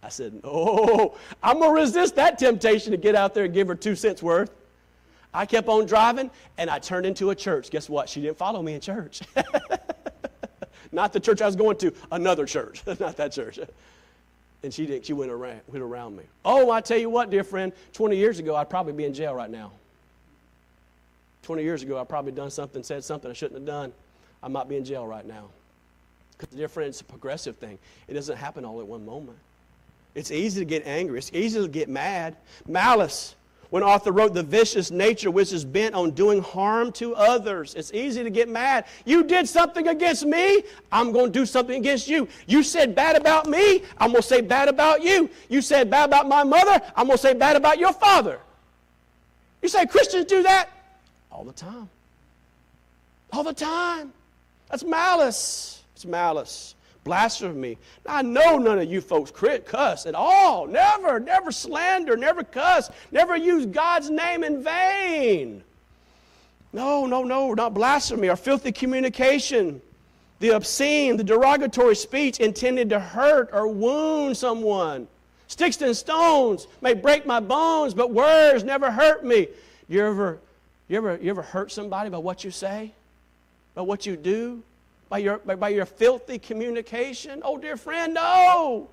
I said, No, I'm going to resist that temptation to get out there and give her two cents worth. I kept on driving and I turned into a church. Guess what? She didn't follow me in church. <laughs> Not the church I was going to, another church. <laughs> Not that church. And she didn't, she went around, went around me. Oh, I tell you what, dear friend, 20 years ago, I'd probably be in jail right now. 20 years ago, I'd probably done something, said something I shouldn't have done. I might be in jail right now. Because, dear friend, it's a progressive thing. It doesn't happen all at one moment. It's easy to get angry. It's easy to get mad. Malice. When Arthur wrote The Vicious Nature, which is bent on doing harm to others, it's easy to get mad. You did something against me, I'm going to do something against you. You said bad about me, I'm going to say bad about you. You said bad about my mother, I'm going to say bad about your father. You say Christians do that? All the time. All the time. That's malice. It's malice blasphemy. Now, I know none of you folks cuss at all. Never, never slander, never cuss, never use God's name in vain. No, no, no, not blasphemy or filthy communication. The obscene, the derogatory speech intended to hurt or wound someone. Sticks and stones may break my bones, but words never hurt me. You ever, you ever, you ever hurt somebody by what you say? By what you do? By your, by, by your filthy communication? Oh, dear friend, no.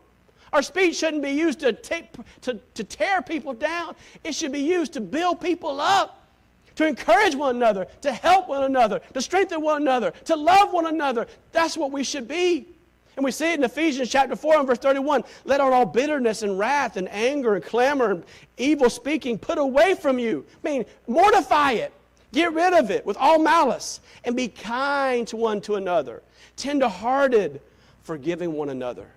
Our speech shouldn't be used to, take, to, to tear people down. It should be used to build people up, to encourage one another, to help one another, to strengthen one another, to love one another. That's what we should be. And we see it in Ephesians chapter 4 and verse 31. Let all bitterness and wrath and anger and clamor and evil speaking put away from you. I mean, mortify it. Get rid of it with all malice and be kind to one to another, tenderhearted, forgiving one another,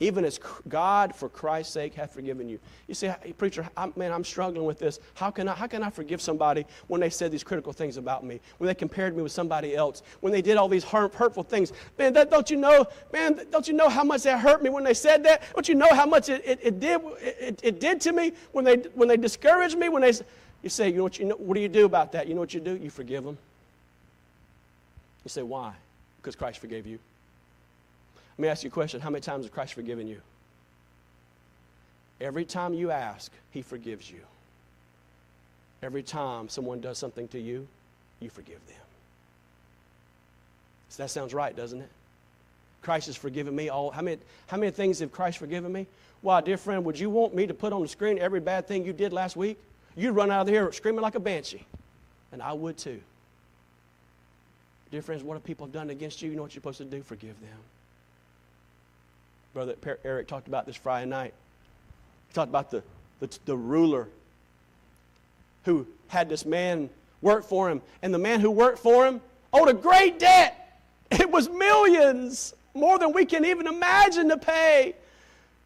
even as God, for Christ's sake, hath forgiven you. You say, hey, preacher, I'm, man, I'm struggling with this. How can, I, how can I forgive somebody when they said these critical things about me, when they compared me with somebody else, when they did all these hurtful things? Man, that, don't you know, man, don't you know how much that hurt me when they said that? Don't you know how much it, it, it did, it, it did to me when they, when they discouraged me, when they you say, you know what, you know, what do you do about that? You know what you do? You forgive them. You say, why? Because Christ forgave you. Let me ask you a question. How many times has Christ forgiven you? Every time you ask, he forgives you. Every time someone does something to you, you forgive them. So that sounds right, doesn't it? Christ has forgiven me all. How many, how many things have Christ forgiven me? Why, dear friend, would you want me to put on the screen every bad thing you did last week? You'd run out of here screaming like a banshee. And I would too. Dear friends, what have people done against you? You know what you're supposed to do? Forgive them. Brother Eric talked about this Friday night. He talked about the, the, the ruler who had this man work for him. And the man who worked for him owed a great debt. It was millions, more than we can even imagine to pay.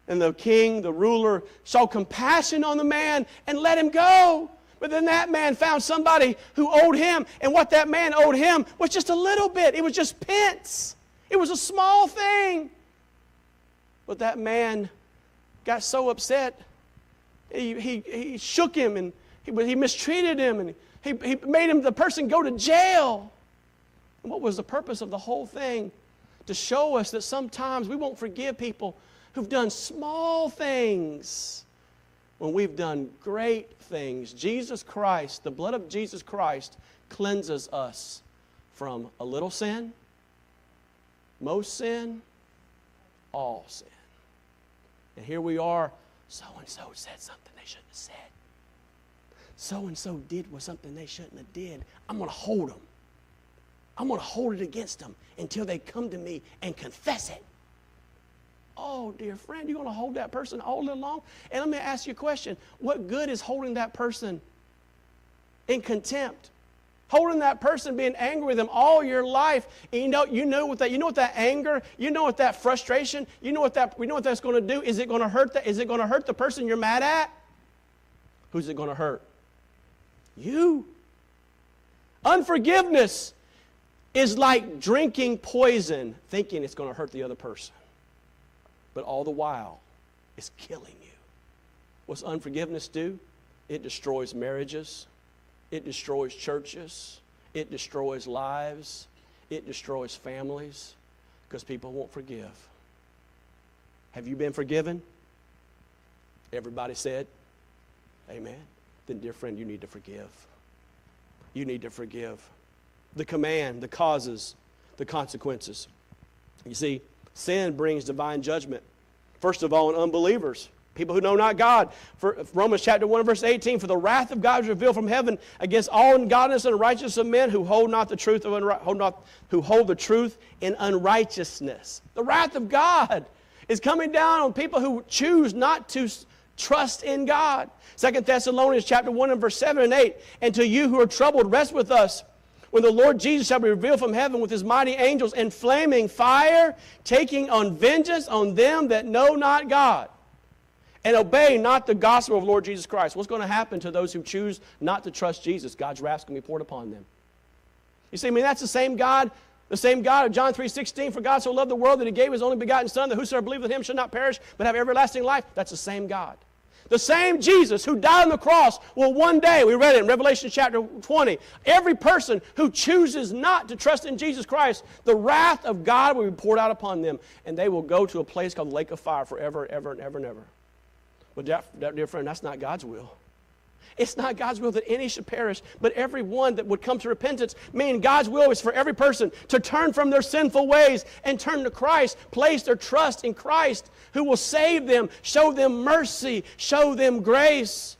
And the king, the ruler, saw compassion on the man and let him go. But then that man found somebody who owed him, and what that man owed him was just a little bit. It was just pence. It was a small thing. But that man got so upset, he, he, he shook him and he, he mistreated him and he, he made him the person go to jail. And what was the purpose of the whole thing? To show us that sometimes we won't forgive people who've done small things when we've done great things. Jesus Christ, the blood of Jesus Christ, cleanses us from a little sin, most sin, all sin. And here we are, so and so said something they shouldn't have said. so and so did was something they shouldn't have did. I'm going to hold them. I'm going to hold it against them until they come to me and confess it. Oh, dear friend, you're going to hold that person all day long? And let me ask you a question. What good is holding that person in contempt? Holding that person, being angry with them all your life. And you know, you know what that, you know what that anger, you know what that frustration, you know what that, we know what that's going to do. Is it going to hurt the, is it going to hurt the person you're mad at? Who's it going to hurt? You. Unforgiveness is like drinking poison, thinking it's going to hurt the other person. But all the while, it's killing you. What's unforgiveness do? It destroys marriages, it destroys churches, it destroys lives, it destroys families because people won't forgive. Have you been forgiven? Everybody said, Amen. Then, dear friend, you need to forgive. You need to forgive. The command, the causes, the consequences. You see, sin brings divine judgment. First of all, in unbelievers people who know not God. For Romans chapter 1, verse 18, for the wrath of God is revealed from heaven against all ungodliness and unrighteousness of men who hold not the truth of unri- hold not, who hold the truth in unrighteousness. The wrath of God is coming down on people who choose not to trust in God. Second Thessalonians chapter 1 and verse 7 and 8. And to you who are troubled, rest with us when the Lord Jesus shall be revealed from heaven with his mighty angels in flaming fire, taking on vengeance on them that know not God and obey not the gospel of Lord Jesus Christ. What's going to happen to those who choose not to trust Jesus? God's wrath is going to be poured upon them. You see, I mean, that's the same God, the same God of John 3.16, for God so loved the world that he gave his only begotten Son, that whosoever believeth in him should not perish, but have everlasting life. That's the same God. The same Jesus who died on the cross will one day, we read it in Revelation chapter 20, every person who chooses not to trust in Jesus Christ, the wrath of God will be poured out upon them, and they will go to a place called the lake of fire forever and ever and ever and ever. But, dear friend, that's not God's will. It's not God's will that any should perish, but every one that would come to repentance. Meaning, God's will is for every person to turn from their sinful ways and turn to Christ, place their trust in Christ, who will save them, show them mercy, show them grace.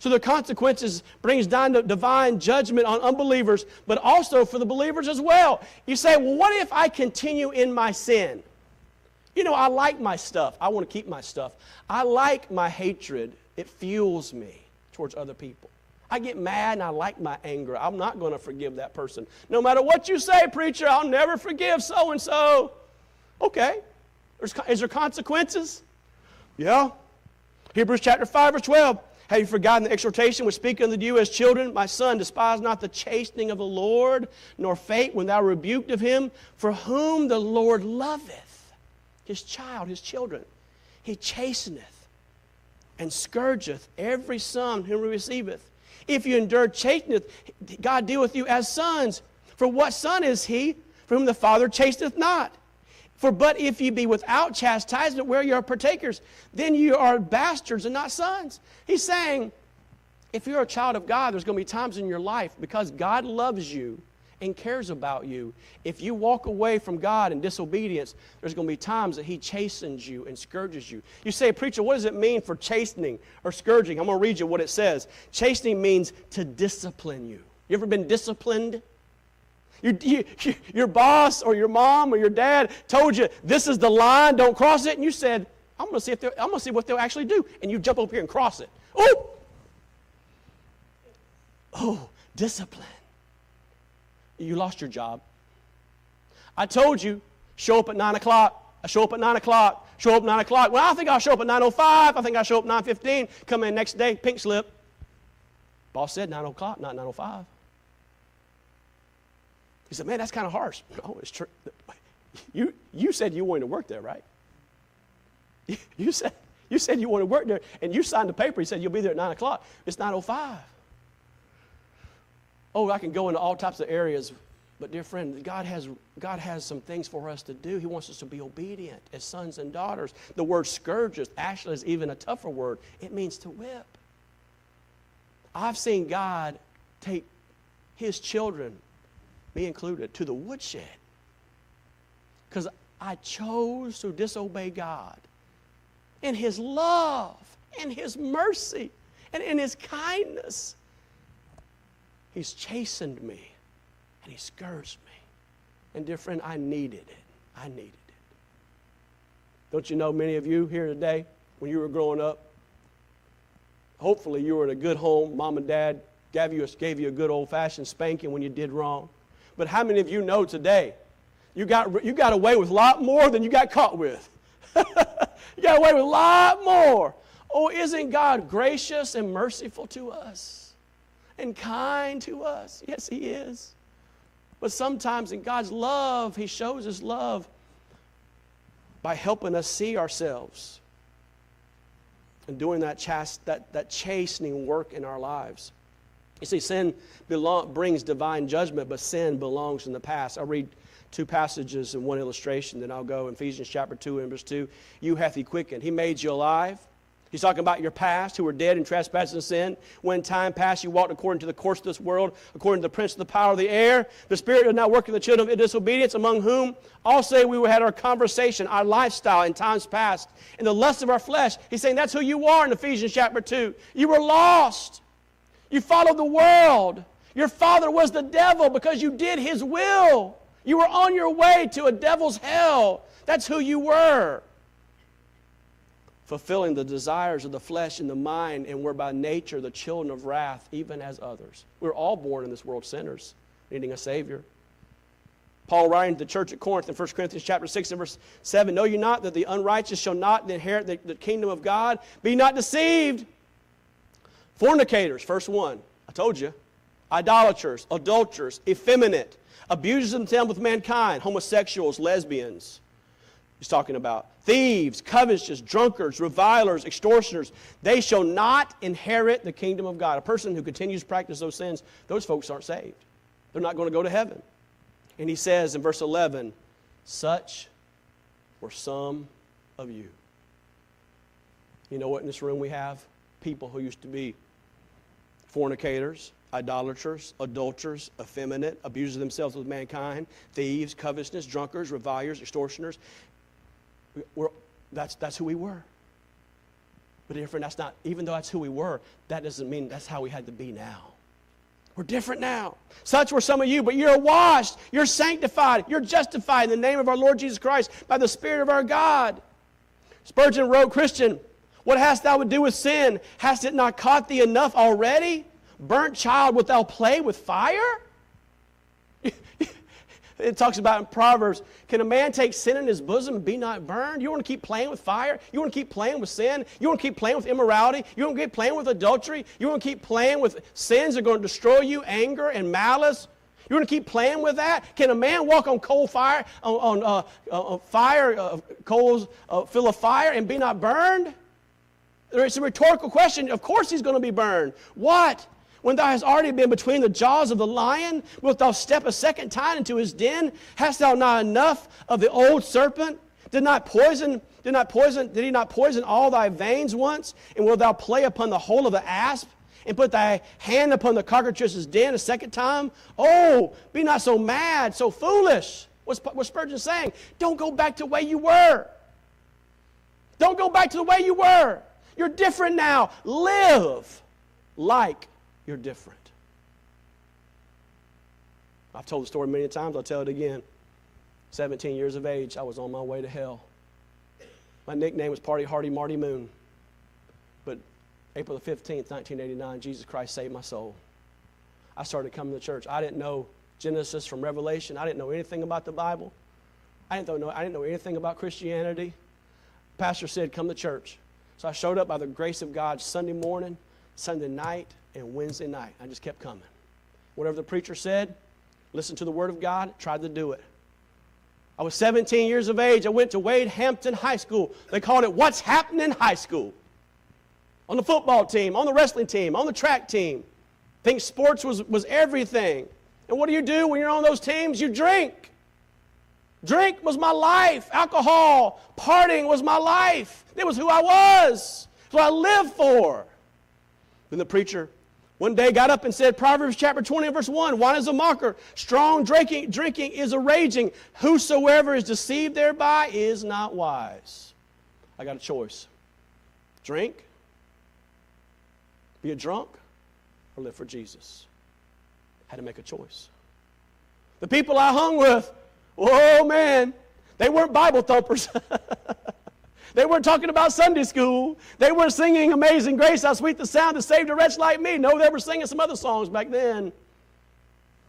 So the consequences brings down divine judgment on unbelievers, but also for the believers as well. You say, well, what if I continue in my sin? You know, I like my stuff. I want to keep my stuff. I like my hatred. It fuels me towards other people. I get mad and I like my anger. I'm not going to forgive that person. No matter what you say, preacher, I'll never forgive so and so. Okay. There's, is there consequences? Yeah. Hebrews chapter 5, verse 12. Have you forgotten the exhortation which speaketh unto you as children? My son, despise not the chastening of the Lord, nor faint when thou rebuked of him, for whom the Lord loveth his child, his children. He chasteneth and scourgeth every son whom he receiveth. If you endure chasteneth, God deal with you as sons. For what son is he for whom the Father chasteneth not? For but if ye be without chastisement, where you are partakers, then you are bastards and not sons. He's saying, if you're a child of God, there's going to be times in your life because God loves you and cares about you. If you walk away from God in disobedience, there's going to be times that He chastens you and scourges you. You say, Preacher, what does it mean for chastening or scourging? I'm going to read you what it says. Chastening means to discipline you. You ever been disciplined? You, you, your boss or your mom or your dad told you this is the line, don't cross it, and you said, I'm going to see if I'm going to see what they'll actually do, and you jump up here and cross it. Oh, oh, discipline you lost your job. I told you, show up at 9 o'clock. I show up at 9 o'clock. Show up 9 o'clock. Well, I think I'll show up at 9.05. I think I'll show up 9.15. Come in next day, pink slip. Boss said 9 o'clock, not 9.05. He said, man, that's kind of harsh. No, <laughs> oh, it's true. You, you said you wanted to work there, right? <laughs> You said, you said you wanted to work there, and you signed the paper. He said you'll be there at 9 o'clock. It's 9.05 oh, I can go into all types of areas. But, dear friend, God has, God has some things for us to do. He wants us to be obedient as sons and daughters. The word scourges actually is even a tougher word. It means to whip. I've seen God take his children, me included, to the woodshed because I chose to disobey God. In his love, in his mercy, And in his kindness, he's chastened me and he scourged me. And dear friend, I needed it. I needed it. Don't you know many of you here today, when you were growing up, hopefully you were in a good home, mom and dad gave you a, gave you a good old fashioned spanking when you did wrong. But how many of you know today you got, you got away with a lot more than you got caught with? <laughs> you got away with a lot more. Oh, isn't God gracious and merciful to us and kind to us? Yes, He is. But sometimes in God's love, He shows His love by helping us see ourselves and doing that, chast- that, that chastening work in our lives. You see, sin belong- brings divine judgment, but sin belongs in the past. I'll read two passages and one illustration, then I'll go. Ephesians chapter 2 and verse 2. You hath he quickened. He made you alive. He's talking about your past, who were dead in trespasses and sin. When time passed, you walked according to the course of this world, according to the prince of the power of the air. The Spirit is now working the children of disobedience, among whom also we had our conversation, our lifestyle in times past, in the lust of our flesh. He's saying that's who you are in Ephesians chapter 2. You were lost. You followed the world. Your father was the devil because you did his will. You were on your way to a devil's hell. That's who you were. Fulfilling the desires of the flesh and the mind, and we're by nature the children of wrath, even as others. We're all born in this world sinners, needing a Savior. Paul writing to the church at Corinth in 1 Corinthians chapter 6 and verse 7, Know you not that the unrighteous shall not inherit the, the kingdom of God? Be not deceived. Fornicators, first one. I told you. Idolaters, adulterers, effeminate, abusers of themselves with mankind, homosexuals, lesbians. He's talking about thieves, covetous, drunkards, revilers, extortioners. They shall not inherit the kingdom of God. A person who continues to practice those sins, those folks aren't saved. They're not going to go to heaven. And he says in verse 11, such were some of you. You know what in this room we have? People who used to be fornicators, idolaters, adulterers, effeminate, abusers themselves with mankind, thieves, covetousness, drunkards, revilers, extortioners. We're, that's, that's who we were. But different, that's not, even though that's who we were, that doesn't mean that's how we had to be now. We're different now. Such were some of you, but you're washed, you're sanctified, you're justified in the name of our Lord Jesus Christ by the Spirit of our God. Spurgeon wrote, Christian, what hast thou to do with sin? Hast it not caught thee enough already? Burnt child, wilt thou play with fire? <laughs> it talks about in Proverbs can a man take sin in his bosom and be not burned? You want to keep playing with fire? You want to keep playing with sin? You want to keep playing with immorality? You want to keep playing with adultery? You want to keep playing with sins that are going to destroy you, anger and malice? You want to keep playing with that? Can a man walk on coal fire, on, on uh, uh, fire, uh, coals uh, full of fire and be not burned? It's a rhetorical question. Of course he's going to be burned. What? When thou hast already been between the jaws of the lion, wilt thou step a second time into his den? Hast thou not enough of the old serpent? Did not poison, did not poison, did he not poison all thy veins once? And wilt thou play upon the hole of the asp? And put thy hand upon the cockatrice's den a second time? Oh, be not so mad, so foolish. What's, what's Spurgeon saying? Don't go back to the way you were. Don't go back to the way you were. You're different now. Live like you're different. I've told the story many times, I'll tell it again. 17 years of age, I was on my way to hell. My nickname was Party Hardy Marty Moon. But April the 15th, 1989, Jesus Christ saved my soul. I started coming to church. I didn't know Genesis from Revelation. I didn't know anything about the Bible. I didn't know, I didn't know anything about Christianity. Pastor said, Come to church. So I showed up by the grace of God Sunday morning, Sunday night, and Wednesday night. I just kept coming. Whatever the preacher said, listened to the Word of God, tried to do it. I was 17 years of age. I went to Wade Hampton High School. They called it What's Happening High School. On the football team, on the wrestling team, on the track team. Think sports was, was everything. And what do you do when you're on those teams? You drink. Drink was my life. Alcohol, partying was my life. It was who I was. It's what I lived for. Then the preacher one day got up and said, Proverbs chapter 20, verse 1 Wine is a mocker, strong drinking, drinking is a raging. Whosoever is deceived thereby is not wise. I got a choice drink Be a drunk or live for Jesus. I Had to make a choice. The people I hung with, oh man, they weren't Bible thumpers. <laughs> they weren't talking about Sunday school. They weren't singing Amazing Grace, how sweet the sound that saved a wretch like me. No, they were singing some other songs back then.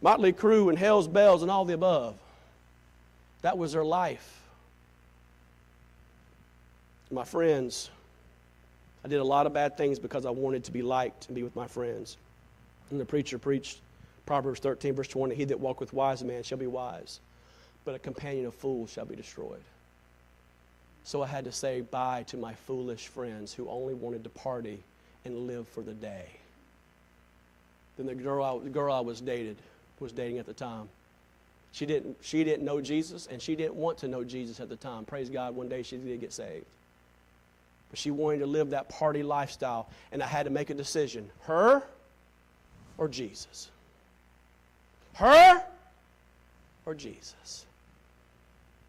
Motley Crue and Hell's Bells and all the above. That was their life. My friends, I did a lot of bad things because I wanted to be liked and be with my friends. And the preacher preached Proverbs 13, verse 20 He that walketh with wise man shall be wise, but a companion of fools shall be destroyed. So I had to say bye to my foolish friends who only wanted to party and live for the day. Then the girl I, the girl I was dated was dating at the time. She didn't, she didn't know Jesus, and she didn't want to know Jesus at the time. Praise God, one day she did get saved. But she wanted to live that party lifestyle, and I had to make a decision her or Jesus? Her or Jesus?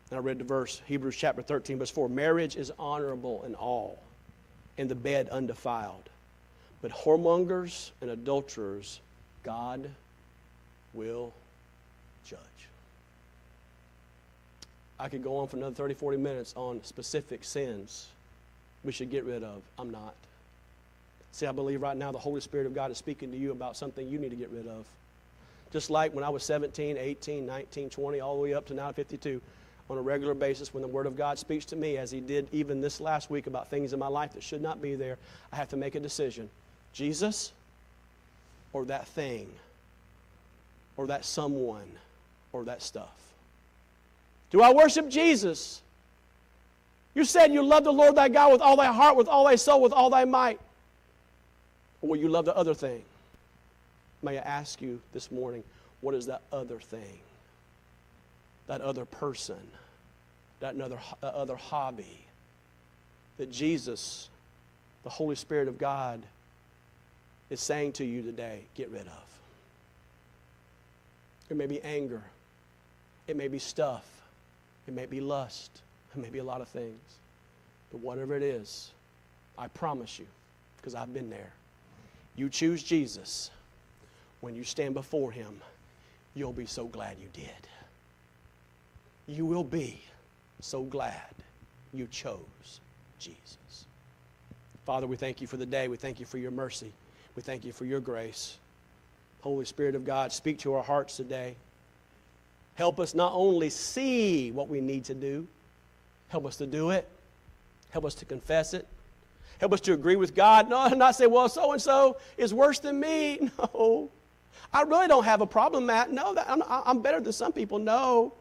And I read the verse, Hebrews chapter 13, verse 4 Marriage is honorable in all, and the bed undefiled. But whoremongers and adulterers, God will judge. I could go on for another 30, 40 minutes on specific sins we should get rid of. I'm not. See, I believe right now the Holy Spirit of God is speaking to you about something you need to get rid of. Just like when I was 17, 18, 19, 20, all the way up to now 52, on a regular basis, when the Word of God speaks to me, as He did even this last week about things in my life that should not be there, I have to make a decision Jesus or that thing or that someone or that stuff. Do I worship Jesus? You said you love the Lord thy God with all thy heart, with all thy soul, with all thy might. Or will you love the other thing? May I ask you this morning, what is that other thing? That other person? That another, that uh, other hobby? That Jesus, the Holy Spirit of God, is saying to you today, get rid of. It may be anger. It may be stuff. It may be lust. It may be a lot of things. But whatever it is, I promise you, because I've been there, you choose Jesus. When you stand before Him, you'll be so glad you did. You will be so glad you chose Jesus. Father, we thank you for the day. We thank you for your mercy. We thank you for your grace. Holy Spirit of God, speak to our hearts today. Help us not only see what we need to do, Help us to do it. Help us to confess it. Help us to agree with God. No, <laughs> not say, well, so and so is worse than me. <laughs> No. I really don't have a problem, Matt. No, that, I'm, I'm better than some people. No.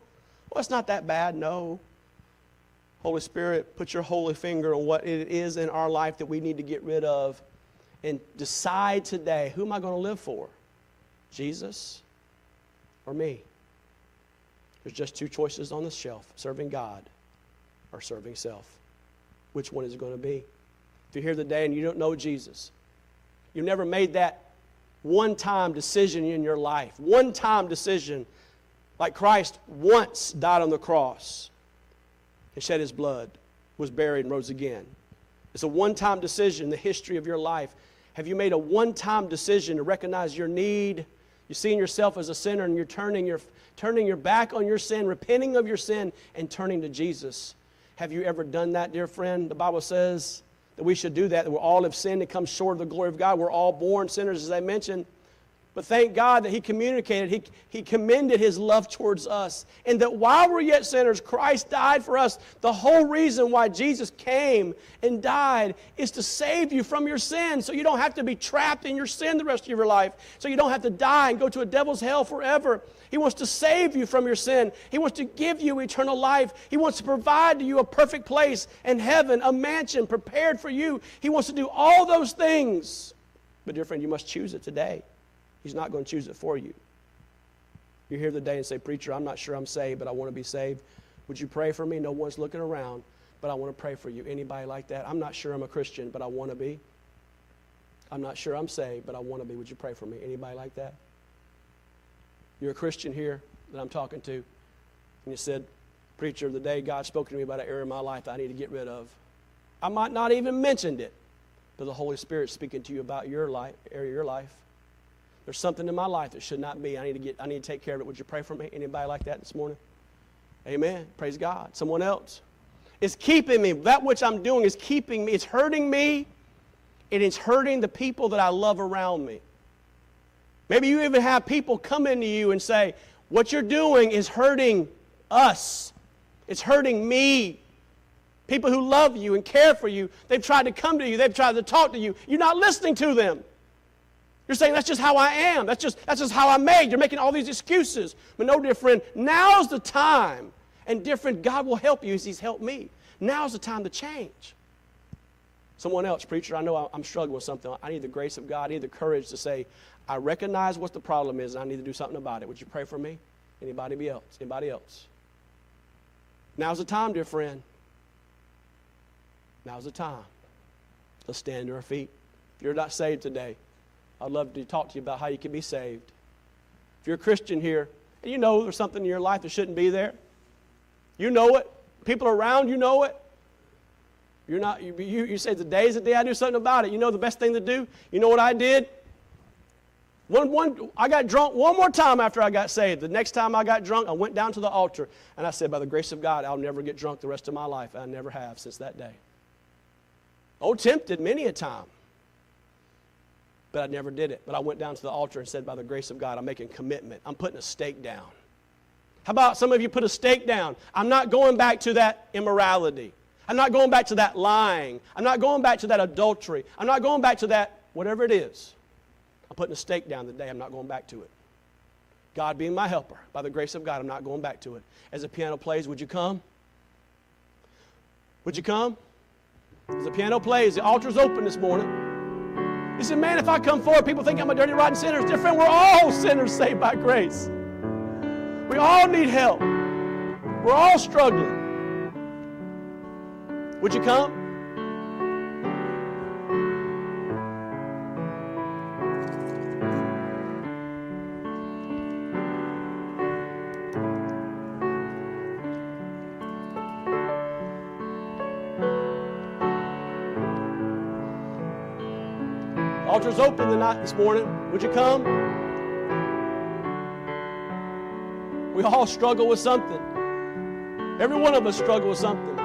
Well, it's not that bad. No. Holy Spirit, put your holy finger on what it is in our life that we need to get rid of and decide today who am I going to live for? Jesus or me? There's just two choices on the shelf serving God or serving self? Which one is it going to be? If you're here today and you don't know Jesus, you've never made that one time decision in your life, one time decision, like Christ once died on the cross and shed his blood, was buried, and rose again. It's a one time decision in the history of your life. Have you made a one time decision to recognize your need? You're seeing yourself as a sinner and you're turning your, turning your back on your sin, repenting of your sin, and turning to Jesus. Have you ever done that, dear friend? The Bible says that we should do that, that we all have sinned and come short of the glory of God. We're all born sinners, as I mentioned. But thank God that He communicated, He, he commended His love towards us. And that while we're yet sinners, Christ died for us. The whole reason why Jesus came and died is to save you from your sin so you don't have to be trapped in your sin the rest of your life. So you don't have to die and go to a devil's hell forever. He wants to save you from your sin. He wants to give you eternal life. He wants to provide to you a perfect place in heaven, a mansion prepared for you. He wants to do all those things. But, dear friend, you must choose it today. He's not going to choose it for you. You're here today and say, Preacher, I'm not sure I'm saved, but I want to be saved. Would you pray for me? No one's looking around, but I want to pray for you. Anybody like that? I'm not sure I'm a Christian, but I want to be. I'm not sure I'm saved, but I want to be. Would you pray for me? Anybody like that? You're a Christian here that I'm talking to, and you said, Preacher, the day God spoke to me about an area of my life I need to get rid of. I might not even mentioned it, but the Holy Spirit's speaking to you about your life, area of your life. There's something in my life that should not be. I need to get. I need to take care of it. Would you pray for me? Anybody like that this morning? Amen. Praise God. Someone else. It's keeping me. That which I'm doing is keeping me. It's hurting me, and it's hurting the people that I love around me. Maybe you even have people come into you and say, What you're doing is hurting us, it's hurting me. People who love you and care for you, they've tried to come to you, they've tried to talk to you. You're not listening to them. You're saying that's just how I am. That's just, that's just how I'm made. You're making all these excuses. But no, dear friend, now's the time. And different, God will help you as He's helped me. Now's the time to change. Someone else, preacher, I know I'm struggling with something. I need the grace of God. I need the courage to say, I recognize what the problem is and I need to do something about it. Would you pray for me? Anybody else? Anybody else? Now's the time, dear friend. Now's the time. Let's stand to our feet. If you're not saved today, I'd love to talk to you about how you can be saved. If you're a Christian here, and you know there's something in your life that shouldn't be there, you know it. People around you know it. You're not, you, you, you say, the day's the day I do something about it. You know the best thing to do? You know what I did? One, one, I got drunk one more time after I got saved. The next time I got drunk, I went down to the altar and I said, By the grace of God, I'll never get drunk the rest of my life. I never have since that day. Oh, tempted many a time. But I never did it. But I went down to the altar and said, By the grace of God, I'm making commitment. I'm putting a stake down. How about some of you put a stake down? I'm not going back to that immorality. I'm not going back to that lying. I'm not going back to that adultery. I'm not going back to that whatever it is. I'm putting a stake down today. I'm not going back to it. God being my helper, by the grace of God, I'm not going back to it. As the piano plays, would you come? Would you come? As the piano plays, the altar's open this morning. He said, Man, if I come forward, people think I'm a dirty, rotten sinner. Dear friend, we're all sinners saved by grace. We all need help. We're all struggling. Would you come? Altar's open tonight this morning. Would you come? We all struggle with something. Every one of us struggle with something.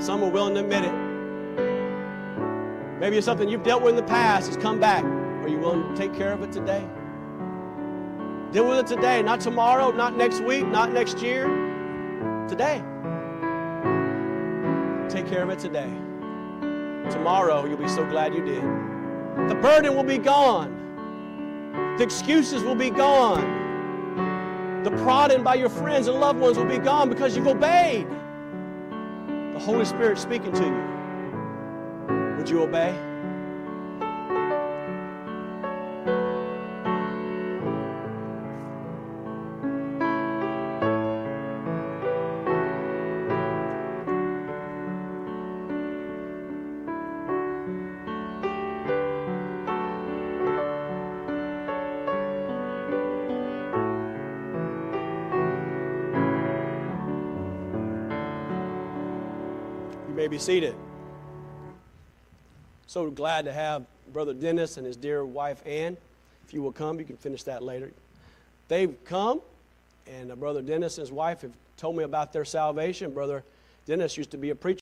Some are willing to admit it. Maybe it's something you've dealt with in the past has come back. Are you willing to take care of it today? Deal with it today, not tomorrow, not next week, not next year. Today. Take care of it today. Tomorrow, you'll be so glad you did. The burden will be gone. The excuses will be gone. The prodding by your friends and loved ones will be gone because you've obeyed. The Holy Spirit speaking to you. Would you obey? Be seated. So glad to have Brother Dennis and his dear wife Ann. If you will come, you can finish that later. They've come, and uh, Brother Dennis and his wife have told me about their salvation. Brother Dennis used to be a preacher.